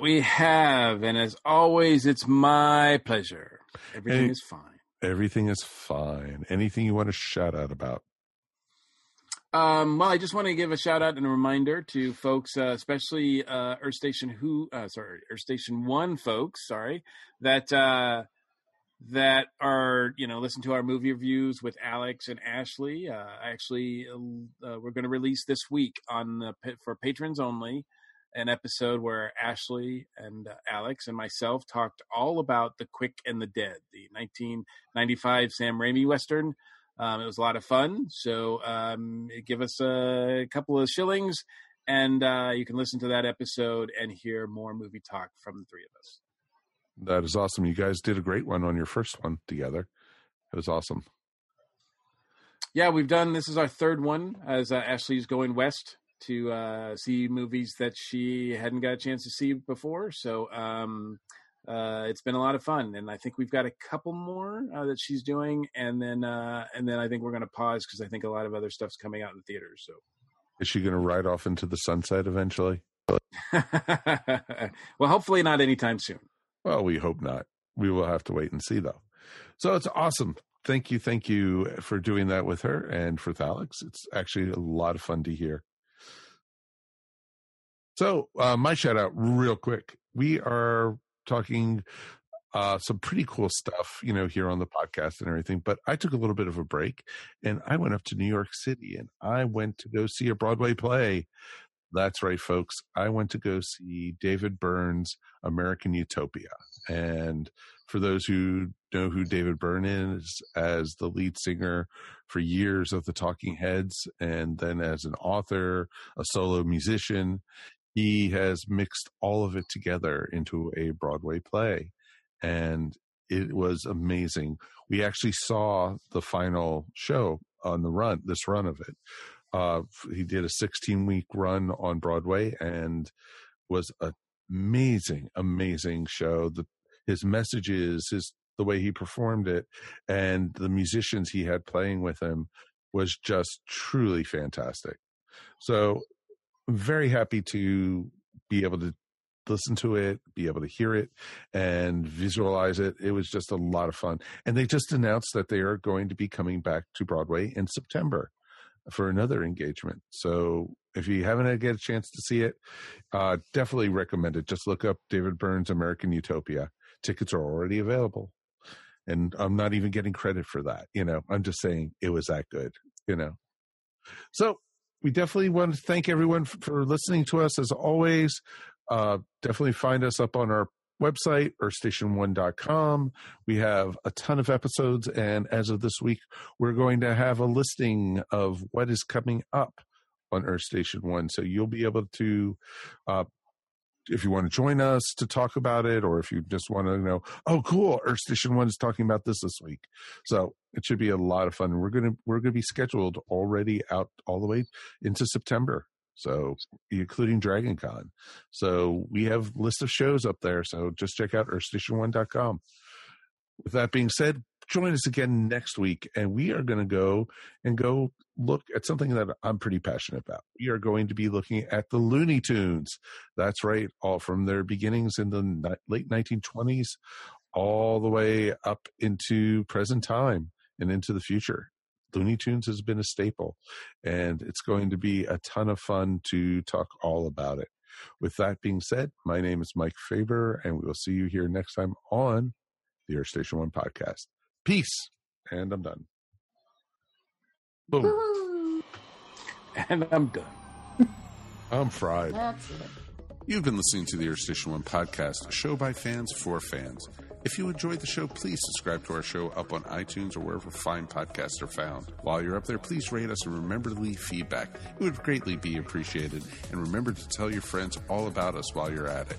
We have, and as always, it's my pleasure. Everything Hey. is fine. Everything is fine. Anything you want to shout out about? Um, well, I just want to give a shout out and a reminder to folks, uh, especially uh, Earth Station Who, uh, sorry, Earth Station One folks, sorry, that uh, that are you know listen to our movie reviews with Alex and Ashley. Uh, actually, uh, we're going to release this week on the, for patrons only an episode where Ashley and uh, Alex and myself talked all about The Quick and the Dead, the 1995 Sam Raimi Western. Um, it was a lot of fun. So um, give us a couple of shillings and uh, you can listen to that episode and hear more movie talk from the three of us. That is awesome. You guys did a great one on your first one together. It was awesome. Yeah, we've done this is our third one as uh, Ashley's going west to uh, see movies that she hadn't got a chance to see before. So um, uh, it's been a lot of fun, and I think we've got a couple more uh, that she's doing, and then uh, and then I think we're going to pause because I think a lot of other stuff's coming out in the theaters. So is she going to ride off into the sunset eventually? well, hopefully not anytime soon. Well, we hope not. We will have to wait and see, though. So it's awesome. Thank you, thank you for doing that with her and for Alex. It's actually a lot of fun to hear. So, uh, my shout out, real quick. We are talking uh, some pretty cool stuff, you know, here on the podcast and everything. But I took a little bit of a break and I went up to New York City and I went to go see a Broadway play. That's right, folks. I went to go see David Byrne's American Utopia. And for those who know who David Byrne is, as the lead singer for years of the Talking Heads, and then as an author, a solo musician, he has mixed all of it together into a Broadway play. And it was amazing. We actually saw the final show on the run, this run of it. Uh, he did a 16 week run on Broadway and was an amazing, amazing show. The, his messages, his the way he performed it, and the musicians he had playing with him was just truly fantastic. So very happy to be able to listen to it, be able to hear it, and visualize it. It was just a lot of fun. And they just announced that they are going to be coming back to Broadway in September for another engagement. So if you haven't had a chance to see it, uh, definitely recommend it. Just look up David Byrne's American Utopia. Tickets are already available. And I'm not even getting credit for that. You know, I'm just saying it was that good, you know. So we definitely want to thank everyone for listening to us as always. Uh, definitely find us up on our website, earthstation1.com. We have a ton of episodes, and as of this week, we're going to have a listing of what is coming up on Earth Station One. So you'll be able to uh, if you want to join us to talk about it, or if you just want to know, oh, cool, Earth Station One is talking about this this week. So it should be a lot of fun. We're gonna we're gonna be scheduled already out all the way into September. So including Dragon Con. So we have list of shows up there. So just check out earthstation1.com. With that being said, join us again next week and we are going to go and go look at something that I'm pretty passionate about. We are going to be looking at the Looney Tunes. That's right, all from their beginnings in the late 1920s all the way up into present time and into the future. Looney Tunes has been a staple, and it's going to be a ton of fun to talk all about it. With that being said, my name is Mike Faber, and we will see you here next time on the Earth Station One podcast. Peace. And I'm done. Boom. And I'm done. I'm fried. That's it. You've been listening to the Earth Station One podcast, a show by fans for fans. If you enjoyed the show, please subscribe to our show up on iTunes or wherever fine podcasts are found. While you're up there, please rate us and remember to leave feedback. It would greatly be appreciated. And remember to tell your friends all about us while you're at it.